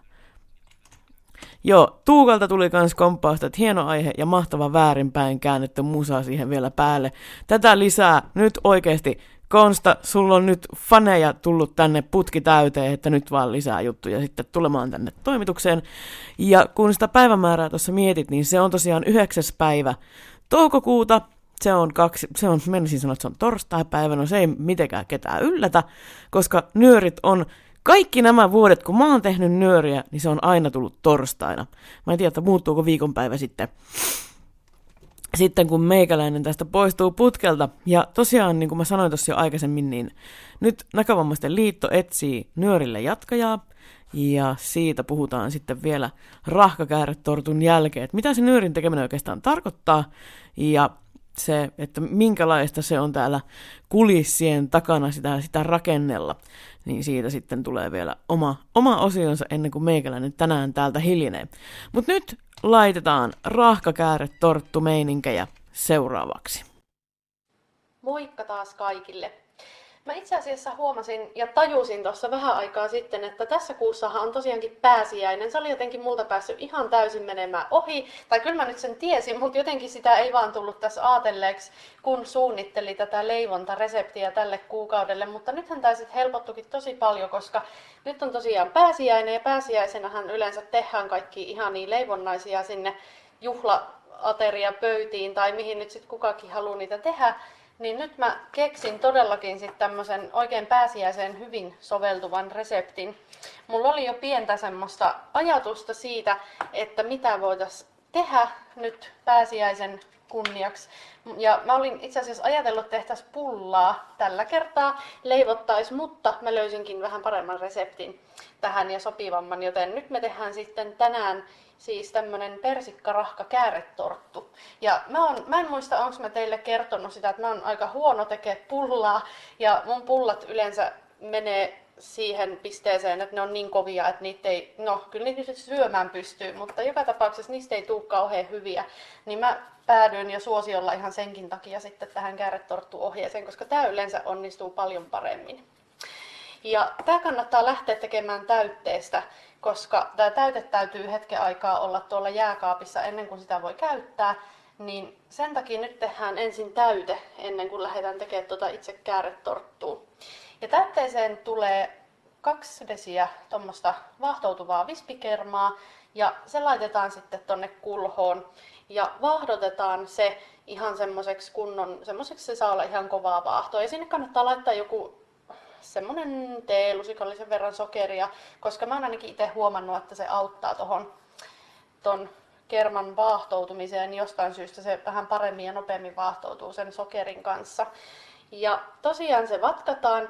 Joo, Tuukalta tuli kans komppausta, että hieno aihe ja mahtava väärinpäin käännetty musa siihen vielä päälle. Tätä lisää nyt oikeasti Konsta, sulla on nyt faneja tullut tänne putki täyteen, että nyt vaan lisää juttuja sitten tulemaan tänne toimitukseen. Ja kun sitä päivämäärää tuossa mietit, niin se on tosiaan 9. päivä toukokuuta. Se on kaksi, se on, menisin sanoa, että se on torstai-päivä, no se ei mitenkään ketään yllätä, koska nyörit on kaikki nämä vuodet, kun mä oon tehnyt nyöriä, niin se on aina tullut torstaina. Mä en tiedä, että muuttuuko viikonpäivä sitten sitten kun meikäläinen tästä poistuu putkelta. Ja tosiaan, niin kuin mä sanoin tuossa jo aikaisemmin, niin nyt Näkövammaisten liitto etsii nyörille jatkajaa. Ja siitä puhutaan sitten vielä rahkakääretortun jälkeen, että mitä se nyörin tekeminen oikeastaan tarkoittaa. Ja se, että minkälaista se on täällä kulissien takana sitä, sitä rakennella, niin siitä sitten tulee vielä oma, oma osionsa ennen kuin meikäläinen tänään täältä hiljenee. Mutta nyt laitetaan rahkakääre torttu meininkejä seuraavaksi. Moikka taas kaikille. Mä itse asiassa huomasin ja tajusin tuossa vähän aikaa sitten, että tässä kuussahan on tosiaankin pääsiäinen. Se oli jotenkin multa päässyt ihan täysin menemään ohi. Tai kyllä mä nyt sen tiesin, mutta jotenkin sitä ei vaan tullut tässä aatelleeksi, kun suunnitteli tätä leivontareseptiä tälle kuukaudelle. Mutta nythän tämä sitten helpottukin tosi paljon, koska nyt on tosiaan pääsiäinen ja pääsiäisenähän yleensä tehdään kaikki ihan niin leivonnaisia sinne juhlaateria pöytiin tai mihin nyt sitten kukakin haluaa niitä tehdä niin nyt mä keksin todellakin sitten tämmöisen oikein pääsiäiseen hyvin soveltuvan reseptin. Mulla oli jo pientä semmoista ajatusta siitä, että mitä voitaisiin tehdä nyt pääsiäisen kunniaksi. Ja mä olin itse asiassa ajatellut, että tehtäisiin pullaa tällä kertaa, leivottais, mutta mä löysinkin vähän paremman reseptin tähän ja sopivamman, joten nyt me tehdään sitten tänään siis tämmönen persikkarahka kääretorttu. Ja mä, on, mä en muista, onko mä teille kertonut sitä, että mä oon aika huono tekee pullaa, ja mun pullat yleensä menee siihen pisteeseen, että ne on niin kovia, että niitä ei, no kyllä niitä syömään pystyy, mutta joka tapauksessa niistä ei tule kauhean hyviä. Niin mä päädyin jo suosiolla ihan senkin takia sitten tähän kääretorttu-ohjeeseen, koska tämä yleensä onnistuu paljon paremmin. Ja tämä kannattaa lähteä tekemään täytteestä, koska tämä täyte täytyy hetken aikaa olla tuolla jääkaapissa ennen kuin sitä voi käyttää. Niin sen takia nyt tehdään ensin täyte ennen kuin lähdetään tekemään tuota itse kääretorttua. Ja täytteeseen tulee kaksi desiä tuommoista vaahtoutuvaa vispikermaa ja se laitetaan sitten tonne kulhoon ja vaahdotetaan se ihan semmoiseksi kunnon, semmoiseksi se saa olla ihan kovaa vaahtoa. Ja sinne kannattaa laittaa joku semmoinen teelusikallisen verran sokeria, koska mä oon ainakin itse huomannut, että se auttaa tuohon ton kerman vaahtoutumiseen, niin jostain syystä se vähän paremmin ja nopeammin vaahtoutuu sen sokerin kanssa. Ja tosiaan se vatkataan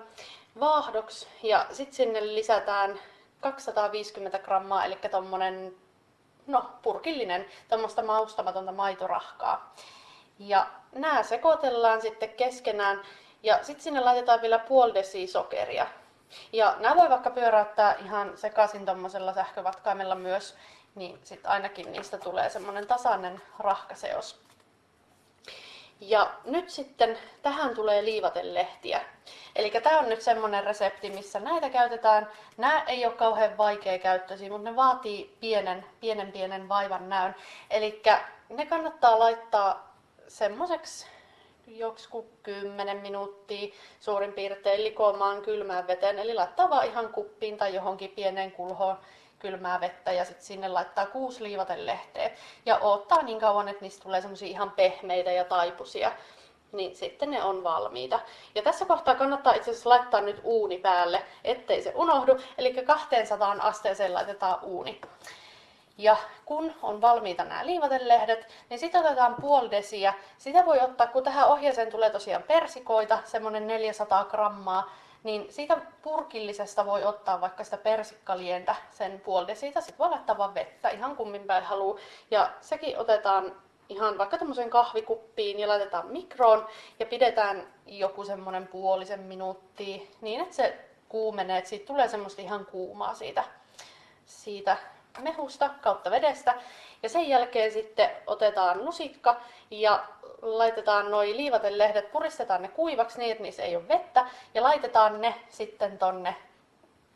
vaahdoksi ja sitten sinne lisätään 250 grammaa, eli tommonen no, purkillinen, tuommoista maustamatonta maitorahkaa. Ja nämä sekoitellaan sitten keskenään ja sitten sinne laitetaan vielä puoli desi sokeria. Ja nämä voi vaikka pyöräyttää ihan sekaisin tuommoisella sähkövatkaimella myös, niin sitten ainakin niistä tulee semmoinen tasainen rahkaseos. Ja nyt sitten tähän tulee liivatelehtiä. Eli tämä on nyt semmoinen resepti, missä näitä käytetään. Nämä ei ole kauhean vaikea käyttöisiä, mutta ne vaatii pienen, pienen pienen vaivan näön. Eli ne kannattaa laittaa semmoiseksi joku 10 minuuttia suurin piirtein likoamaan kylmään veteen. Eli laittaa vaan ihan kuppiin tai johonkin pieneen kulhoon kylmää vettä ja sitten sinne laittaa kuusi liivatelehteä ja odottaa niin kauan, että niistä tulee semmoisia ihan pehmeitä ja taipusia niin sitten ne on valmiita. Ja tässä kohtaa kannattaa itse asiassa laittaa nyt uuni päälle, ettei se unohdu. Eli 200 asteeseen laitetaan uuni. Ja kun on valmiita nämä liivatelehdet, niin sitten otetaan puoli desiä. Sitä voi ottaa, kun tähän ohjeeseen tulee tosiaan persikoita, semmoinen 400 grammaa, niin siitä purkillisesta voi ottaa vaikka sitä persikkalientä sen puoli desiä. Sitten voi laittaa vaan vettä, ihan kummin päin haluaa. Ja sekin otetaan ihan vaikka tämmöiseen kahvikuppiin ja laitetaan mikroon ja pidetään joku semmoinen puolisen minuuttia niin, että se kuumenee, että siitä tulee semmoista ihan kuumaa siitä, siitä mehusta kautta vedestä. Ja sen jälkeen sitten otetaan lusikka ja laitetaan noi liivatelehdet, puristetaan ne kuivaksi niin, että niissä ei ole vettä ja laitetaan ne sitten tonne,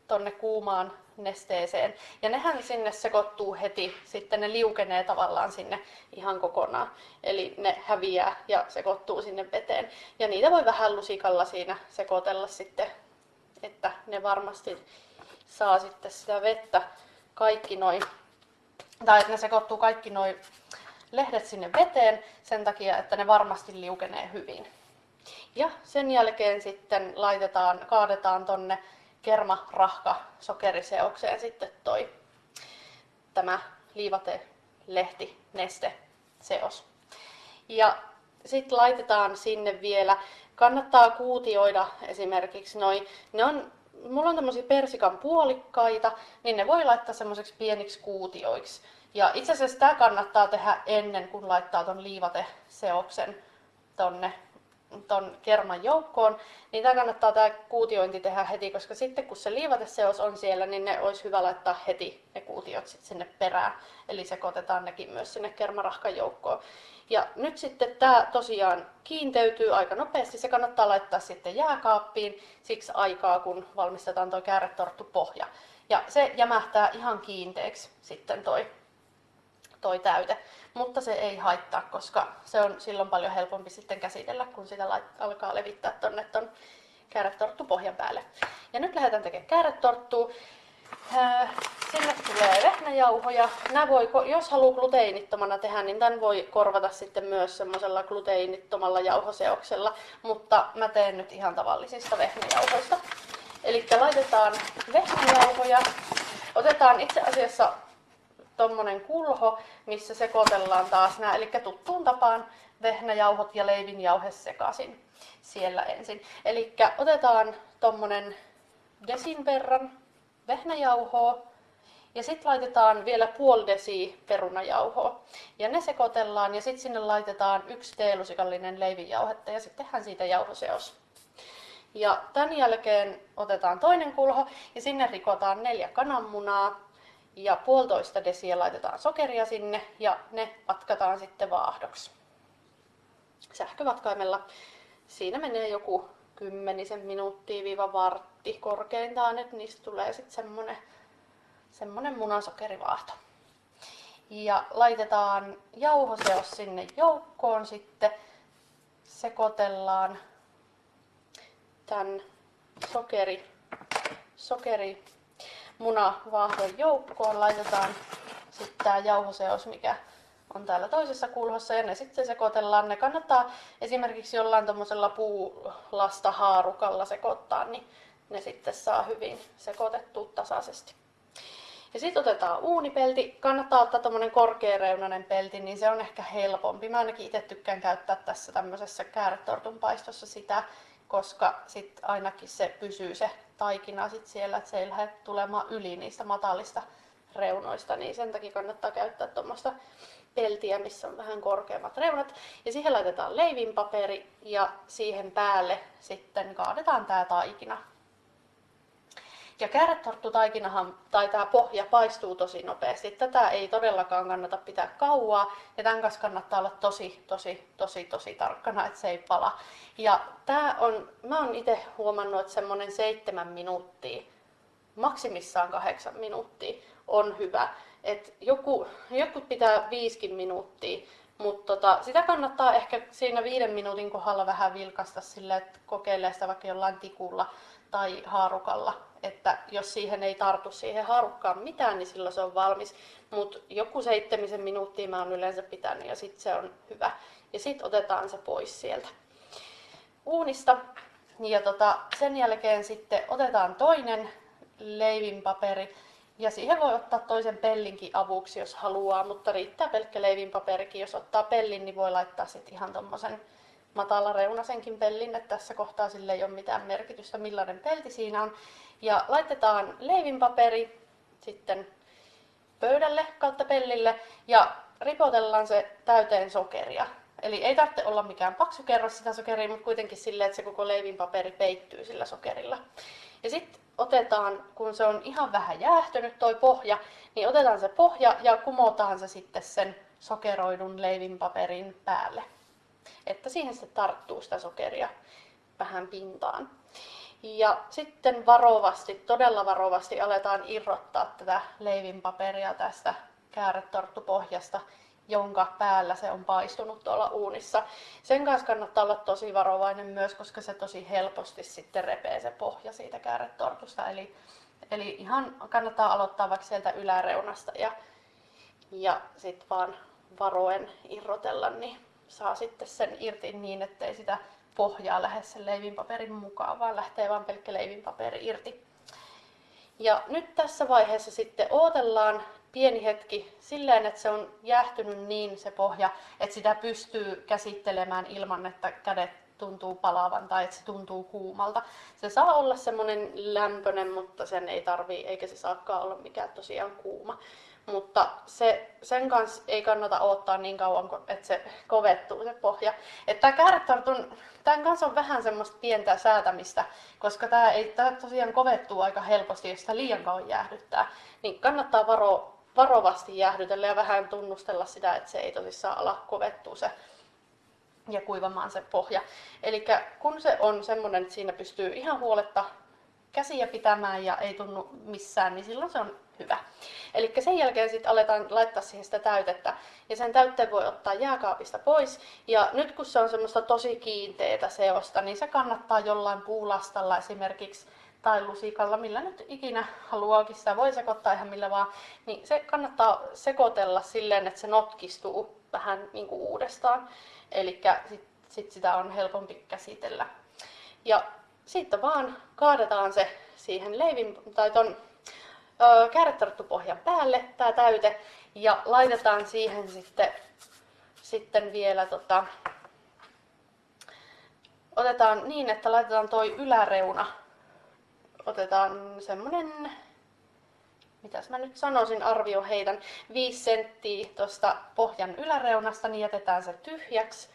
tonne kuumaan nesteeseen. Ja nehän sinne sekoittuu heti, sitten ne liukenee tavallaan sinne ihan kokonaan. Eli ne häviää ja sekoittuu sinne veteen. Ja niitä voi vähän lusikalla siinä sekoitella sitten, että ne varmasti saa sitten sitä vettä kaikki noin, tai että ne sekoittuu kaikki noin lehdet sinne veteen sen takia, että ne varmasti liukenee hyvin. Ja sen jälkeen sitten laitetaan, kaadetaan tonne kerma, rahka, sokeriseokseen sitten toi tämä liivate, lehti, neste, seos. Ja sitten laitetaan sinne vielä, kannattaa kuutioida esimerkiksi noin, ne on, mulla on tämmöisiä persikan puolikkaita, niin ne voi laittaa semmoiseksi pieniksi kuutioiksi. Ja itse asiassa tämä kannattaa tehdä ennen kuin laittaa ton liivateseoksen tonne ton kerman joukkoon, niin tämä kannattaa tämä kuutiointi tehdä heti, koska sitten kun se liivateseos on siellä, niin ne olisi hyvä laittaa heti ne kuutiot sit sinne perään. Eli sekoitetaan nekin myös sinne kermarahkan joukkoon. Ja nyt sitten tämä tosiaan kiinteytyy aika nopeasti. Se kannattaa laittaa sitten jääkaappiin siksi aikaa, kun valmistetaan tuo kääretorttu pohja. Ja se jämähtää ihan kiinteeksi sitten toi toi täyte, mutta se ei haittaa, koska se on silloin paljon helpompi sitten käsitellä, kun sitä lait- alkaa levittää tonne ton kääretorttupohjan päälle. Ja nyt lähdetään tekemään kääretorttua. Sinne tulee vehnäjauhoja. Nämä voi, jos haluaa gluteenittomana tehdä, niin tämän voi korvata sitten myös semmoisella gluteenittomalla jauhoseoksella, mutta mä teen nyt ihan tavallisista vehnäjauhoista. Eli laitetaan vehnäjauhoja. Otetaan itse asiassa tommonen kulho, missä sekoitellaan taas nämä, eli tuttuun tapaan vehnäjauhot ja leivinjauhe sekaisin siellä ensin. Eli otetaan tommonen desin verran vehnäjauhoa ja sitten laitetaan vielä puoli desi perunajauhoa. Ja ne sekoitellaan ja sitten sinne laitetaan yksi teelusikallinen leivinjauhetta ja sitten tehdään siitä jauhoseos. Ja tämän jälkeen otetaan toinen kulho ja sinne rikotaan neljä kananmunaa ja puolitoista desiä laitetaan sokeria sinne ja ne vatkataan sitten vaahdoksi sähkövatkaimella. Siinä menee joku kymmenisen minuuttia viiva vartti korkeintaan, että niistä tulee sitten semmonen, semmonen munasokerivaahto. Ja laitetaan jauhoseos sinne joukkoon sitten, sekoitellaan tämän sokeri, sokeri munavaahdon joukkoon, laitetaan sitten tämä jauhoseos, mikä on täällä toisessa kulhossa ja ne sitten sekoitellaan. Ne kannattaa esimerkiksi jollain tuommoisella puulasta haarukalla sekoittaa, niin ne sitten saa hyvin sekoitettua tasaisesti. Ja sitten otetaan uunipelti. Kannattaa ottaa tuommoinen korkeareunainen pelti, niin se on ehkä helpompi. Mä ainakin itse tykkään käyttää tässä tämmöisessä kääretortun paistossa sitä, koska sitten ainakin se pysyy se taikina sit siellä, että se ei lähde tulemaan yli niistä matalista reunoista, niin sen takia kannattaa käyttää tuommoista peltiä, missä on vähän korkeammat reunat. Ja siihen laitetaan leivinpaperi ja siihen päälle sitten kaadetaan tämä taikina. Ja kääretorttutaikinahan, tai tämä pohja paistuu tosi nopeasti. Tätä ei todellakaan kannata pitää kauaa. Ja tämän kanssa kannattaa olla tosi, tosi, tosi, tosi tarkkana, että se ei pala. Ja tämä on, mä oon itse huomannut, että semmoinen seitsemän minuuttia, maksimissaan kahdeksan minuuttia on hyvä. Et joku, joku pitää viiskin minuuttia, mutta tota, sitä kannattaa ehkä siinä viiden minuutin kohdalla vähän vilkasta sille, että kokeilee sitä vaikka jollain tikulla tai haarukalla. Että jos siihen ei tartu siihen haarukkaan mitään, niin silloin se on valmis. Mutta joku seitsemisen minuuttia mä oon yleensä pitänyt ja sitten se on hyvä. Ja sitten otetaan se pois sieltä uunista. Ja tota, sen jälkeen sitten otetaan toinen leivinpaperi ja siihen voi ottaa toisen pellinkin avuksi, jos haluaa, mutta riittää pelkkä leivinpaperikin. Jos ottaa pellin, niin voi laittaa sitten ihan tommosen reunasenkin pellin, että tässä kohtaa sille ei ole mitään merkitystä, millainen pelti siinä on. Ja laitetaan leivinpaperi sitten pöydälle kautta pellille ja ripotellaan se täyteen sokeria. Eli ei tarvitse olla mikään paksu kerros sitä sokeria, mutta kuitenkin silleen, että se koko leivinpaperi peittyy sillä sokerilla. Ja sitten otetaan, kun se on ihan vähän jäähtynyt toi pohja, niin otetaan se pohja ja kumotaan se sitten sen sokeroidun leivinpaperin päälle. Että siihen sitten tarttuu sitä sokeria vähän pintaan. Ja sitten varovasti, todella varovasti aletaan irrottaa tätä leivinpaperia tästä kääretorttupohjasta jonka päällä se on paistunut tuolla uunissa. Sen kanssa kannattaa olla tosi varovainen myös, koska se tosi helposti sitten repee se pohja siitä kääretortusta. Eli, eli ihan kannattaa aloittaa vaikka sieltä yläreunasta ja, ja sitten vaan varoen irrotella, niin saa sitten sen irti niin, ettei sitä pohjaa lähde sen leivinpaperin mukaan, vaan lähtee vain pelkkä leivinpaperi irti. Ja nyt tässä vaiheessa sitten odotellaan pieni hetki silleen, että se on jäähtynyt niin se pohja, että sitä pystyy käsittelemään ilman, että kädet tuntuu palavan tai että se tuntuu kuumalta. Se saa olla semmoinen lämpöinen, mutta sen ei tarvii, eikä se saakaan olla mikään tosiaan kuuma. Mutta se, sen kanssa ei kannata odottaa niin kauan, että se kovettuu se pohja. Että tämä kääretartun, tämän kanssa on vähän semmoista pientä säätämistä, koska tämä, ei, tämä tosiaan kovettuu aika helposti, jos sitä liian kauan jäähdyttää. Niin kannattaa varoa varovasti jäähdytellä ja vähän tunnustella sitä, että se ei tosissaan ala kovettua se ja kuivamaan se pohja. Eli kun se on semmoinen, että siinä pystyy ihan huoletta käsiä pitämään ja ei tunnu missään, niin silloin se on hyvä. Eli sen jälkeen sitten aletaan laittaa siihen sitä täytettä. Ja sen täytteen voi ottaa jääkaapista pois. Ja nyt kun se on semmoista tosi kiinteitä seosta, niin se kannattaa jollain puulastalla esimerkiksi tai lusikalla, millä nyt ikinä haluaakin, sitä voi sekoittaa ihan millä vaan, niin se kannattaa sekoitella silleen, että se notkistuu vähän niin kuin uudestaan. Eli sit, sit sitä on helpompi käsitellä. Ja sitten vaan kaadetaan se siihen leivin tai ton kääretarttupohjan päälle, tämä täyte, ja laitetaan siihen sitten, sitten vielä tota, otetaan niin, että laitetaan toi yläreuna otetaan semmonen, mitäs mä nyt sanoisin, arvio heitän, 5 senttiä tuosta pohjan yläreunasta, niin jätetään se tyhjäksi.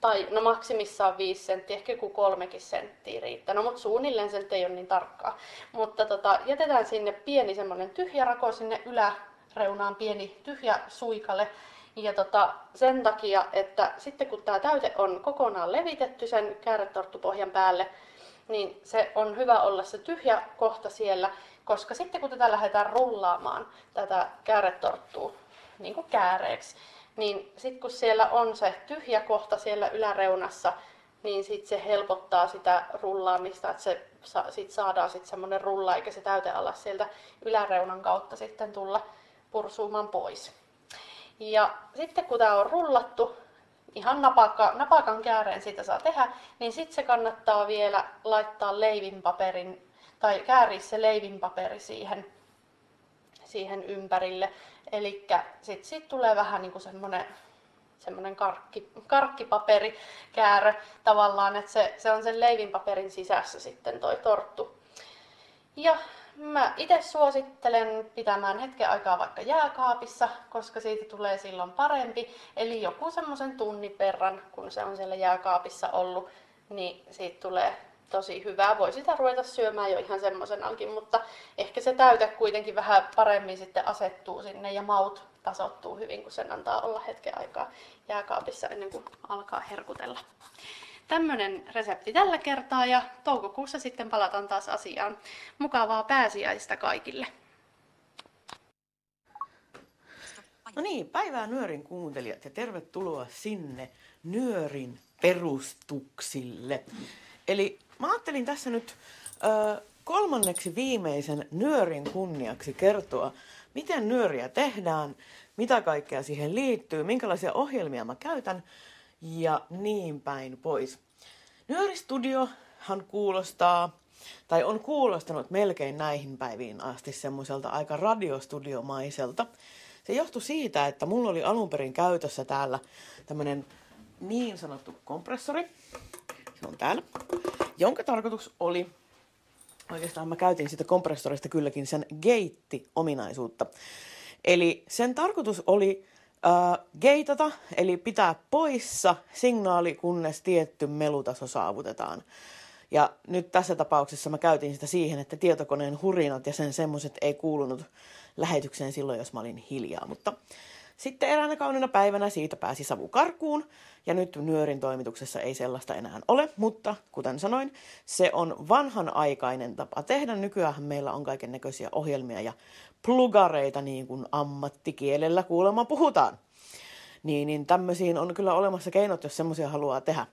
Tai no maksimissaan 5 senttiä, ehkä joku kolmekin senttiä riittää. No mutta suunnilleen se ei ole niin tarkkaa. Mutta tota, jätetään sinne pieni semmonen tyhjä rako sinne yläreunaan, pieni tyhjä suikale. Ja tota, sen takia, että sitten kun tämä täyte on kokonaan levitetty sen kääretorttupohjan päälle, niin se on hyvä olla se tyhjä kohta siellä, koska sitten kun tätä lähdetään rullaamaan, tätä kääretorttua, niin kuin kääreeksi, niin sitten kun siellä on se tyhjä kohta siellä yläreunassa, niin sit se helpottaa sitä rullaamista, että se, sit saadaan sitten semmoinen rulla, eikä se täytealas sieltä yläreunan kautta sitten tulla pursuumaan pois. Ja sitten kun tämä on rullattu, ihan napakka, napakan kääreen sitä saa tehdä, niin sitten se kannattaa vielä laittaa leivinpaperin, tai kääriä se leivinpaperi siihen, siihen ympärille. Eli sitten sit tulee vähän niin kuin semmoinen semmoinen karkki, karkkipaperikäärö tavallaan, että se, se on sen leivinpaperin sisässä sitten toi torttu. Ja mä itse suosittelen pitämään hetken aikaa vaikka jääkaapissa, koska siitä tulee silloin parempi. Eli joku semmoisen tunnin verran, kun se on siellä jääkaapissa ollut, niin siitä tulee tosi hyvää. Voi sitä ruveta syömään jo ihan semmoisenakin, mutta ehkä se täyte kuitenkin vähän paremmin sitten asettuu sinne ja maut tasottuu hyvin, kun sen antaa olla hetken aikaa jääkaapissa ennen kuin alkaa herkutella. Tämmöinen resepti tällä kertaa ja toukokuussa sitten palataan taas asiaan. Mukavaa pääsiäistä kaikille! No niin, päivää Nyörin kuuntelijat ja tervetuloa sinne Nyörin perustuksille. Eli mä ajattelin tässä nyt ö, kolmanneksi viimeisen Nyörin kunniaksi kertoa, miten nyöriä tehdään, mitä kaikkea siihen liittyy, minkälaisia ohjelmia mä käytän ja niin päin pois. Nyöristudiohan kuulostaa, tai on kuulostanut melkein näihin päiviin asti semmoiselta aika radiostudiomaiselta. Se johtui siitä, että mulla oli alun perin käytössä täällä tämmönen niin sanottu kompressori. On täällä. Jonka tarkoitus oli, oikeastaan mä käytin sitä kompressorista kylläkin sen geitti-ominaisuutta. Eli sen tarkoitus oli äh, geitata, eli pitää poissa signaali, kunnes tietty melutaso saavutetaan. Ja nyt tässä tapauksessa mä käytin sitä siihen, että tietokoneen hurinat ja sen semmoiset ei kuulunut lähetykseen silloin, jos mä olin hiljaa. Mutta sitten eräänä kaunina päivänä siitä pääsi savu karkuun, ja nyt Nyörin toimituksessa ei sellaista enää ole, mutta kuten sanoin, se on vanhanaikainen tapa tehdä. Nykyään meillä on kaiken näköisiä ohjelmia ja plugareita, niin kuin ammattikielellä kuulemma puhutaan. Niin, niin tämmöisiin on kyllä olemassa keinot, jos semmoisia haluaa tehdä.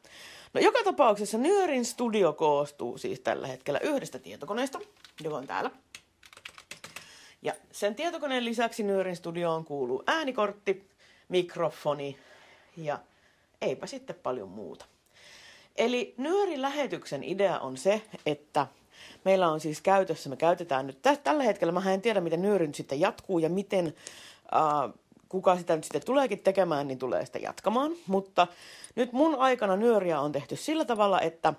No joka tapauksessa Nyörin studio koostuu siis tällä hetkellä yhdestä tietokoneesta, joka on täällä. Ja sen tietokoneen lisäksi Nyörin studioon kuuluu äänikortti, mikrofoni ja eipä sitten paljon muuta. Eli Nyörin lähetyksen idea on se, että meillä on siis käytössä, me käytetään nyt tällä hetkellä, mä en tiedä miten Nyöri nyt sitten jatkuu ja miten äh, kuka sitä nyt sitten tuleekin tekemään, niin tulee sitä jatkamaan. Mutta nyt mun aikana Nyöriä on tehty sillä tavalla, että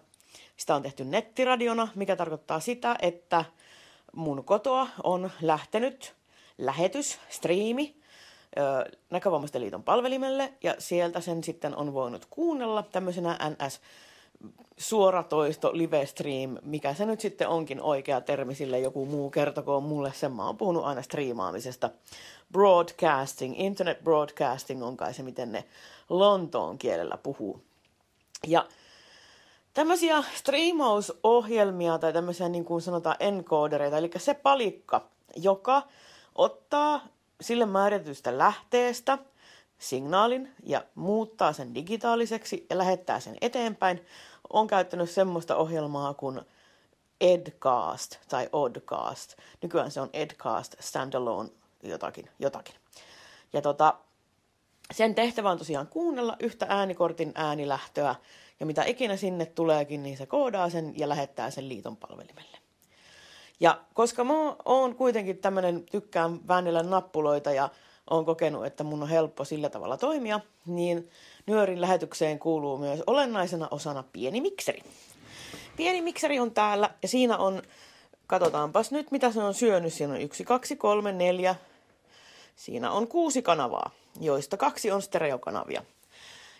sitä on tehty nettiradiona, mikä tarkoittaa sitä, että mun kotoa on lähtenyt lähetys, striimi, Näkövammaisten liiton palvelimelle ja sieltä sen sitten on voinut kuunnella tämmöisenä NS suoratoisto, live stream, mikä se nyt sitten onkin oikea termi sille, joku muu kertokoon mulle, sen mä oon puhunut aina striimaamisesta. Broadcasting, internet broadcasting on kai se, miten ne Lontoon kielellä puhuu. Ja tämmöisiä striimausohjelmia tai tämmöisiä niin kuin sanotaan encodereita, eli se palikka, joka ottaa sille määritetystä lähteestä signaalin ja muuttaa sen digitaaliseksi ja lähettää sen eteenpäin, on käyttänyt semmoista ohjelmaa kuin Edcast tai Oddcast. Nykyään se on Edcast Standalone jotakin. jotakin. Ja tota, sen tehtävä on tosiaan kuunnella yhtä äänikortin äänilähtöä, ja mitä ikinä sinne tuleekin, niin se koodaa sen ja lähettää sen liiton palvelimelle. Ja koska mä oon kuitenkin tämmönen, tykkään väännellä nappuloita ja oon kokenut, että mun on helppo sillä tavalla toimia, niin Nyörin lähetykseen kuuluu myös olennaisena osana pieni mikseri. Pieni mikseri on täällä ja siinä on, katsotaanpas nyt mitä se on syönyt. Siinä on yksi, kaksi, kolme, neljä. Siinä on kuusi kanavaa, joista kaksi on stereokanavia.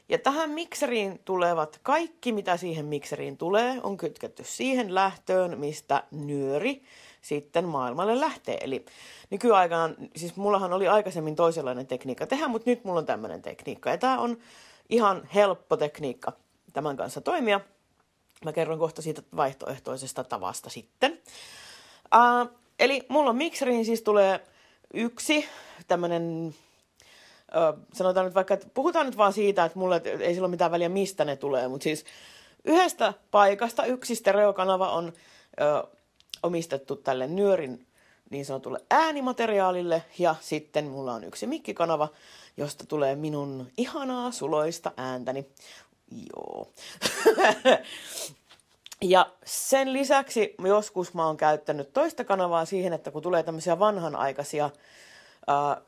Ja tähän mikseriin tulevat kaikki, mitä siihen mikseriin tulee, on kytketty siihen lähtöön, mistä nyöri sitten maailmalle lähtee. Eli nykyaikana, siis mullahan oli aikaisemmin toisenlainen tekniikka tehdä, mutta nyt mulla on tämmöinen tekniikka. Ja tämä on ihan helppo tekniikka tämän kanssa toimia. Mä kerron kohta siitä vaihtoehtoisesta tavasta sitten. Uh, eli mulla mikseriin siis tulee yksi tämmönen, sanotaan nyt vaikka, että puhutaan nyt vaan siitä, että mulle ei sillä ole mitään väliä mistä ne tulee, mutta siis yhdestä paikasta yksi stereokanava on uh, omistettu tälle nyörin niin sanotulle äänimateriaalille ja sitten mulla on yksi mikkikanava, josta tulee minun ihanaa suloista ääntäni. Joo. ja sen lisäksi joskus mä oon käyttänyt toista kanavaa siihen, että kun tulee tämmöisiä vanhanaikaisia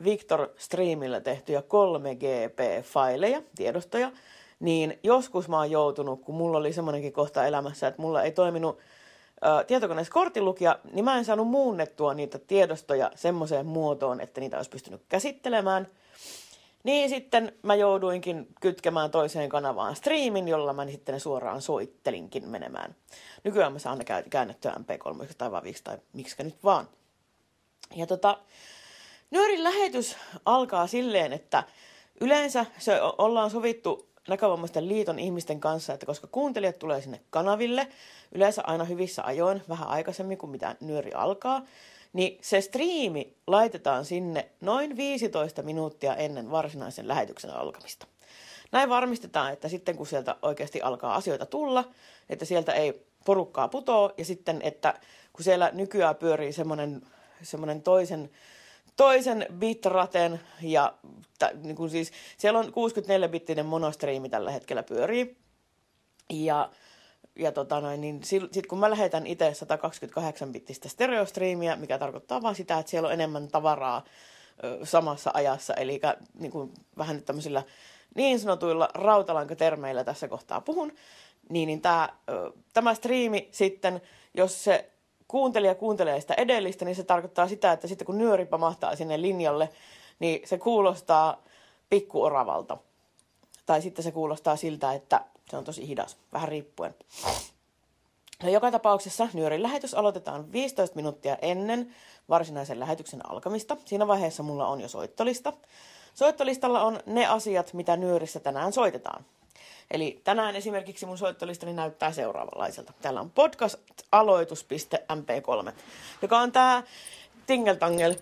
Victor Streamilla tehtyjä 3GP-faileja, tiedostoja, niin joskus mä oon joutunut, kun mulla oli semmoinenkin kohta elämässä, että mulla ei toiminut uh, tietokoneessa kortilukija, niin mä en saanut muunnettua niitä tiedostoja semmoiseen muotoon, että niitä olisi pystynyt käsittelemään – niin sitten mä jouduinkin kytkemään toiseen kanavaan striimin, jolla mä sitten suoraan soittelinkin menemään. Nykyään mä saan ne käännettyä MP3 tai vaan tai miksi nyt vaan. Ja tota, Nyörin lähetys alkaa silleen, että yleensä se ollaan sovittu näkövammaisten liiton ihmisten kanssa, että koska kuuntelijat tulee sinne kanaville, yleensä aina hyvissä ajoin, vähän aikaisemmin kuin mitä nyöri alkaa, niin se striimi laitetaan sinne noin 15 minuuttia ennen varsinaisen lähetyksen alkamista. Näin varmistetaan, että sitten kun sieltä oikeasti alkaa asioita tulla, että sieltä ei porukkaa putoo ja sitten, että kun siellä nykyään pyörii semmoinen, semmoinen toisen, toisen bitraten ja t- niin kuin siis, siellä on 64-bittinen monostriimi tällä hetkellä pyörii. Ja ja tota noin, niin sitten kun mä lähetän itse 128-bittistä stereostriimiä, mikä tarkoittaa vaan sitä, että siellä on enemmän tavaraa ö, samassa ajassa, eli niin kuin vähän nyt tämmöisillä niin sanotuilla rautalankatermeillä tässä kohtaa puhun, niin, niin tää, ö, tämä striimi sitten, jos se kuuntelija kuuntelee sitä edellistä, niin se tarkoittaa sitä, että sitten kun nyöri pamahtaa sinne linjalle, niin se kuulostaa pikkuoravalta. Tai sitten se kuulostaa siltä, että se on tosi hidas, vähän riippuen. Ja joka tapauksessa nyörin lähetys aloitetaan 15 minuuttia ennen varsinaisen lähetyksen alkamista. Siinä vaiheessa mulla on jo soittolista. Soittolistalla on ne asiat, mitä nyörissä tänään soitetaan. Eli tänään esimerkiksi mun soittolistani näyttää seuraavanlaiselta. Täällä on podcast-aloitus.mp3, joka on tää tingeltangel,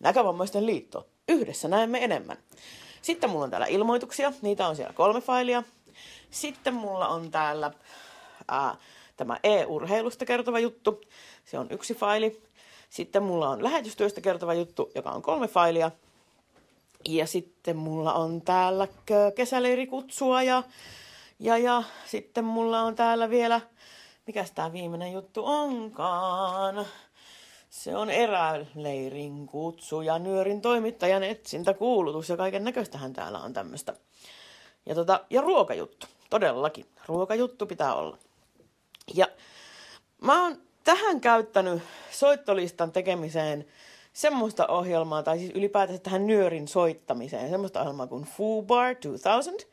näkövammaisten liitto. Yhdessä näemme enemmän. Sitten mulla on täällä ilmoituksia, niitä on siellä kolme failia. Sitten mulla on täällä ää, tämä e-urheilusta kertova juttu, se on yksi faili. Sitten mulla on lähetystyöstä kertova juttu, joka on kolme failia. Ja sitten mulla on täällä kesäleirikutsua ja, ja, ja sitten mulla on täällä vielä, mikä tämä viimeinen juttu onkaan. Se on eräleirin kutsu ja nyörin toimittajan etsintä, kuulutus ja kaiken näköistähän täällä on tämmöistä. Ja, tota, ja ruokajuttu, todellakin. Ruokajuttu pitää olla. Ja mä oon tähän käyttänyt soittolistan tekemiseen semmoista ohjelmaa, tai siis ylipäätään tähän nyörin soittamiseen, semmoista ohjelmaa kuin Foobar 2000.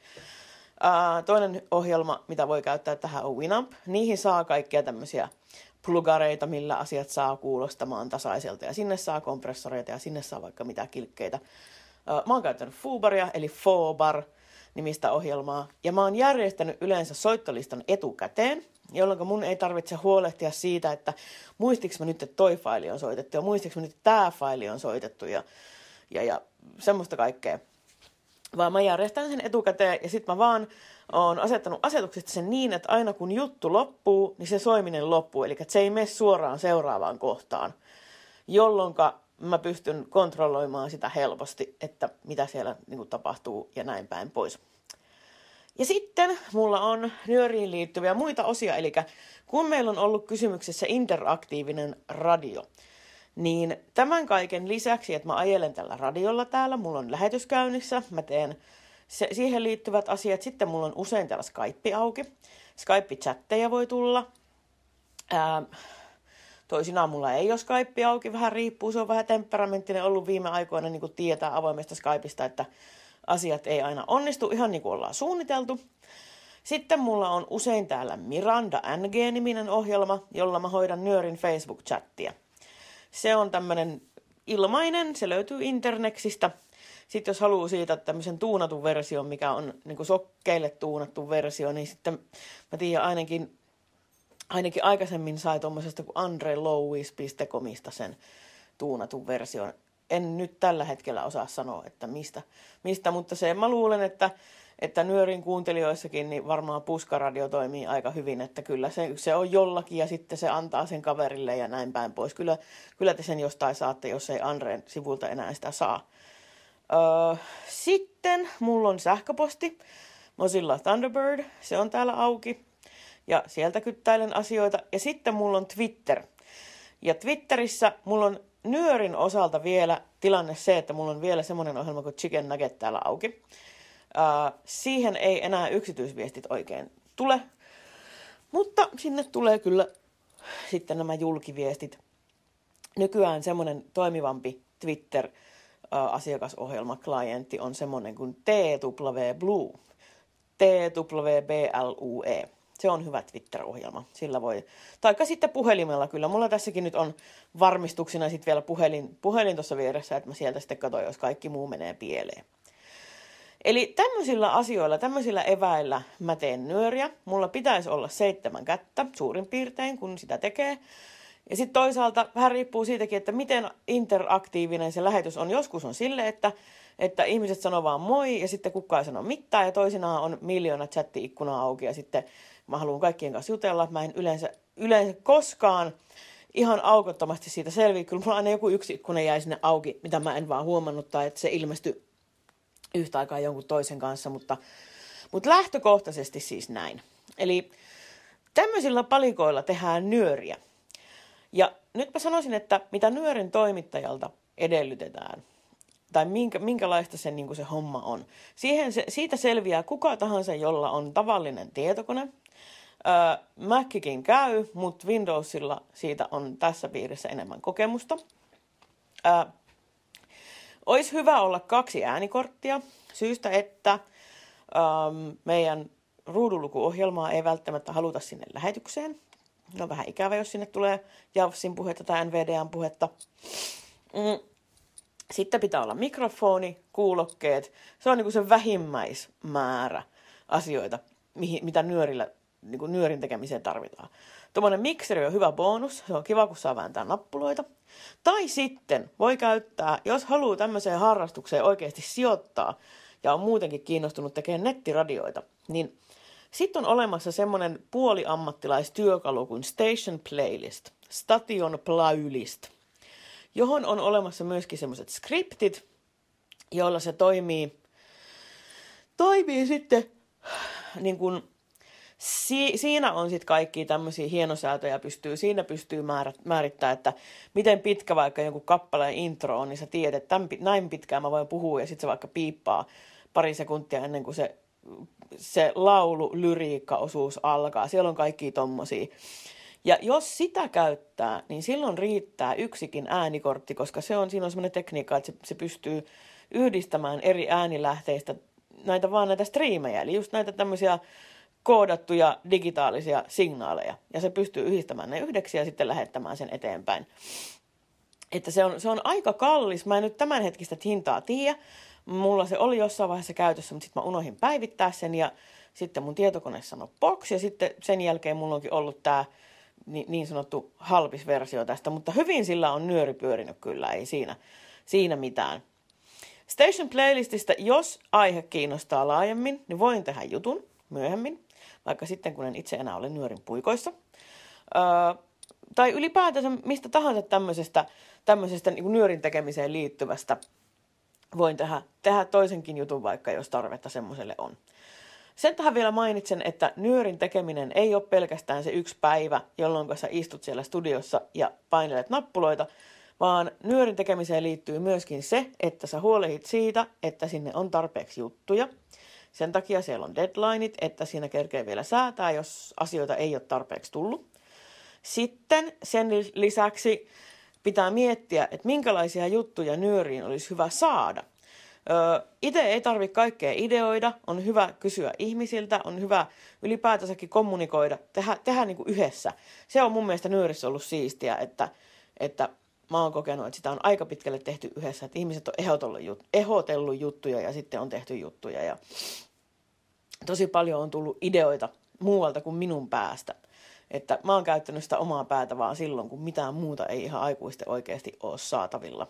Uh, toinen ohjelma, mitä voi käyttää tähän on Winamp. Niihin saa kaikkia tämmöisiä plugareita, millä asiat saa kuulostamaan tasaiselta. Ja sinne saa kompressoreita ja sinne saa vaikka mitä kilkkeitä. Mä oon käyttänyt Fubaria, eli Fobar nimistä ohjelmaa. Ja mä oon järjestänyt yleensä soittolistan etukäteen, jolloin mun ei tarvitse huolehtia siitä, että muistiks mä nyt, että toi faili on soitettu ja muistiks mä nyt, että tää faili on soitettu ja, ja, ja semmoista kaikkea. Vaan mä järjestän sen etukäteen ja sitten mä vaan on asettanut asetuksesta sen niin, että aina kun juttu loppuu, niin se soiminen loppuu. Eli se ei mene suoraan seuraavaan kohtaan, jolloin mä pystyn kontrolloimaan sitä helposti, että mitä siellä niin kuin, tapahtuu ja näin päin pois. Ja sitten mulla on nyöriin liittyviä muita osia, eli kun meillä on ollut kysymyksessä interaktiivinen radio, niin tämän kaiken lisäksi, että mä ajelen tällä radiolla täällä, mulla on lähetys käynnissä, mä teen se, siihen liittyvät asiat. Sitten mulla on usein täällä Skype auki. Skype-chatteja voi tulla. Ää, toisinaan mulla ei ole Skype auki, vähän riippuu. Se on vähän temperamenttinen ollut viime aikoina, niin kuin tietää avoimesta Skypeista, että asiat ei aina onnistu ihan niin kuin ollaan suunniteltu. Sitten mulla on usein täällä Miranda NG-niminen ohjelma, jolla mä hoidan Nyörin Facebook-chattia. Se on tämmönen ilmainen, se löytyy internexistä sitten jos haluaa siitä tämmöisen tuunatun version, mikä on niin sokkeille tuunattu versio, niin sitten mä tiedän ainakin, ainakin aikaisemmin sai tuommoisesta kuin andrelowis.comista sen tuunatun version. En nyt tällä hetkellä osaa sanoa, että mistä, mistä mutta se mä luulen, että että nyörin kuuntelijoissakin niin varmaan puskaradio toimii aika hyvin, että kyllä se, se on jollakin ja sitten se antaa sen kaverille ja näin päin pois. Kyllä, kyllä te sen jostain saatte, jos ei Andreen sivulta enää sitä saa. Öö, sitten mulla on sähköposti, Mozilla Thunderbird, se on täällä auki ja sieltä kyttäilen asioita. Ja sitten mulla on Twitter. Ja Twitterissä mulla on nyörin osalta vielä tilanne se, että mulla on vielä semmoinen ohjelma kuin Chicken Nugget täällä auki. Uh, siihen ei enää yksityisviestit oikein tule, mutta sinne tulee kyllä sitten nämä julkiviestit. Nykyään semmoinen toimivampi Twitter-asiakasohjelma, klientti on semmoinen kuin TW Blue. TWBLUE. Se on hyvä Twitter-ohjelma. Sillä voi, taikka sitten puhelimella kyllä. Mulla tässäkin nyt on varmistuksena sitten vielä puhelin, puhelin tuossa vieressä, että mä sieltä sitten katsoin, jos kaikki muu menee pieleen. Eli tämmöisillä asioilla, tämmöisillä eväillä mä teen nyöriä. Mulla pitäisi olla seitsemän kättä suurin piirtein, kun sitä tekee. Ja sitten toisaalta vähän riippuu siitäkin, että miten interaktiivinen se lähetys on. Joskus on sille, että, että ihmiset sanoo vaan moi ja sitten kukaan ei sano mitään ja toisinaan on miljoona chatti-ikkunaa auki ja sitten mä haluan kaikkien kanssa jutella. Mä en yleensä, yleensä koskaan ihan aukottomasti siitä selviä. Kyllä mulla aina joku yksi ikkuna jäi sinne auki, mitä mä en vaan huomannut tai että se ilmestyi yhtä aikaa jonkun toisen kanssa, mutta, mutta lähtökohtaisesti siis näin. Eli tämmöisillä palikoilla tehdään nyöriä. Ja nyt mä sanoisin, että mitä nyörin toimittajalta edellytetään, tai minkä, minkälaista se, niin se homma on. Siihen se, siitä selviää kuka tahansa, jolla on tavallinen tietokone. Öö, Macikin käy, mutta Windowsilla siitä on tässä piirissä enemmän kokemusta. Öö, olisi hyvä olla kaksi äänikorttia syystä, että meidän ruudunlukuohjelmaa ei välttämättä haluta sinne lähetykseen. No vähän ikävä, jos sinne tulee JAVSin puhetta tai NVDAn puhetta. Mm. Sitten pitää olla mikrofoni, kuulokkeet. Se on niin kuin se vähimmäismäärä asioita, mitä nyörillä, niin kuin nyörin tekemiseen tarvitaan. Tuommoinen mikseri on hyvä bonus. Se on kiva, kun saa vääntää nappuloita. Tai sitten voi käyttää, jos haluaa tämmöiseen harrastukseen oikeasti sijoittaa ja on muutenkin kiinnostunut tekemään nettiradioita, niin sitten on olemassa semmoinen puoliammattilaistyökalu kuin Station Playlist, Station Playlist, johon on olemassa myöskin semmoiset skriptit, joilla se toimii, toimii sitten niin kuin si- siinä on sitten kaikki tämmöisiä hienosäätöjä pystyy, siinä pystyy määrä, määrittää, että miten pitkä vaikka jonkun kappaleen intro on, niin sä tiedät, että tämän, näin pitkään mä voin puhua ja sitten se vaikka piippaa pari sekuntia ennen kuin se, se laulu, lyriikka-osuus alkaa. Siellä on kaikki tommosia. Ja jos sitä käyttää, niin silloin riittää yksikin äänikortti, koska se on, siinä on semmoinen tekniikka, että se, se pystyy yhdistämään eri äänilähteistä näitä vaan näitä striimejä, eli just näitä tämmöisiä koodattuja digitaalisia signaaleja. Ja se pystyy yhdistämään ne yhdeksi ja sitten lähettämään sen eteenpäin. Että se on, se on aika kallis. Mä en nyt tämänhetkistä hintaa tiedä. Mulla se oli jossain vaiheessa käytössä, mutta sitten mä unohdin päivittää sen ja sitten mun tietokone sanoi box ja sitten sen jälkeen mulla onkin ollut tämä niin, niin sanottu halpis versio tästä, mutta hyvin sillä on nyöri pyörinyt kyllä, ei siinä, siinä mitään. Station Playlistista, jos aihe kiinnostaa laajemmin, niin voin tehdä jutun myöhemmin vaikka sitten kun en itse enää ole nyörin puikoissa. Öö, tai ylipäätänsä mistä tahansa tämmöisestä, tämmöisestä niin nyörin tekemiseen liittyvästä voin tehdä, tehdä toisenkin jutun vaikka, jos tarvetta semmoiselle on. Sen tähän vielä mainitsen, että nyörin tekeminen ei ole pelkästään se yksi päivä, jolloin sä istut siellä studiossa ja painelet nappuloita, vaan nyörin tekemiseen liittyy myöskin se, että sä huolehdit siitä, että sinne on tarpeeksi juttuja – sen takia siellä on deadlineit, että siinä kerkee vielä säätää, jos asioita ei ole tarpeeksi tullut. Sitten sen lisäksi pitää miettiä, että minkälaisia juttuja nyöriin olisi hyvä saada. Itse ei tarvitse kaikkea ideoida, on hyvä kysyä ihmisiltä, on hyvä ylipäätänsäkin kommunikoida, tehdä, tehdä niin kuin yhdessä. Se on mun mielestä nyörissä ollut siistiä, että, että mä oon kokenut, että sitä on aika pitkälle tehty yhdessä, että ihmiset on ehdotellut, jut, ehdotellut juttuja ja sitten on tehty juttuja ja tosi paljon on tullut ideoita muualta kuin minun päästä. Että mä oon käyttänyt sitä omaa päätä vaan silloin, kun mitään muuta ei ihan aikuisten oikeasti ole saatavilla.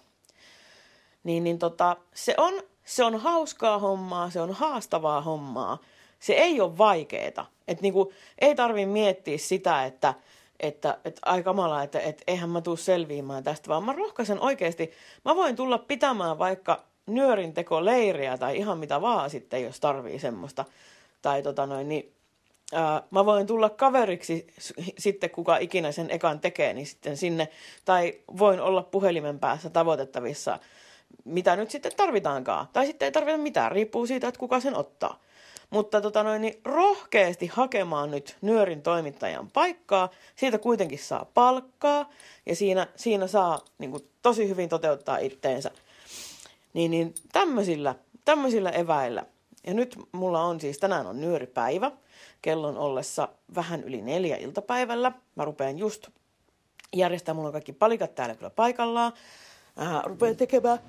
Niin, niin tota, se on, se on hauskaa hommaa, se on haastavaa hommaa. Se ei ole vaikeeta. Että niinku, ei tarvi miettiä sitä, että, että, että ai kamala, että, että eihän mä tuu selviämään tästä, vaan mä rohkaisen oikeasti, mä voin tulla pitämään vaikka nyörinteko-leiriä tai ihan mitä vaan sitten, jos tarvii semmoista. Tai tota noin, niin ää, mä voin tulla kaveriksi sitten, kuka ikinä sen ekan tekee, niin sitten sinne. Tai voin olla puhelimen päässä tavoitettavissa, mitä nyt sitten tarvitaankaan. Tai sitten ei tarvita mitään, riippuu siitä, että kuka sen ottaa. Mutta tota noin, niin rohkeasti hakemaan nyt nyörin toimittajan paikkaa. Siitä kuitenkin saa palkkaa ja siinä, siinä saa niin kuin, tosi hyvin toteuttaa itteensä. Niin, niin tämmöisillä, tämmöisillä eväillä. Ja nyt mulla on siis, tänään on nyöripäivä, kellon ollessa vähän yli neljä iltapäivällä. Mä rupean just järjestämään, mulla on kaikki palikat täällä kyllä paikallaan. Äh, rupean tekemään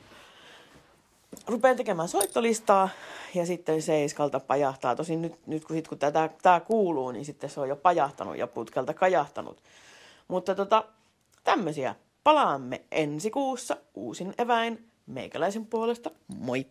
rupean tekemään soittolistaa ja sitten seiskalta pajahtaa. Tosin nyt, nyt kun, sit, kun tätä, tämä kuuluu, niin sitten se on jo pajahtanut ja putkelta kajahtanut. Mutta tota, tämmöisiä. Palaamme ensi kuussa uusin eväin meikäläisen puolesta. Moi!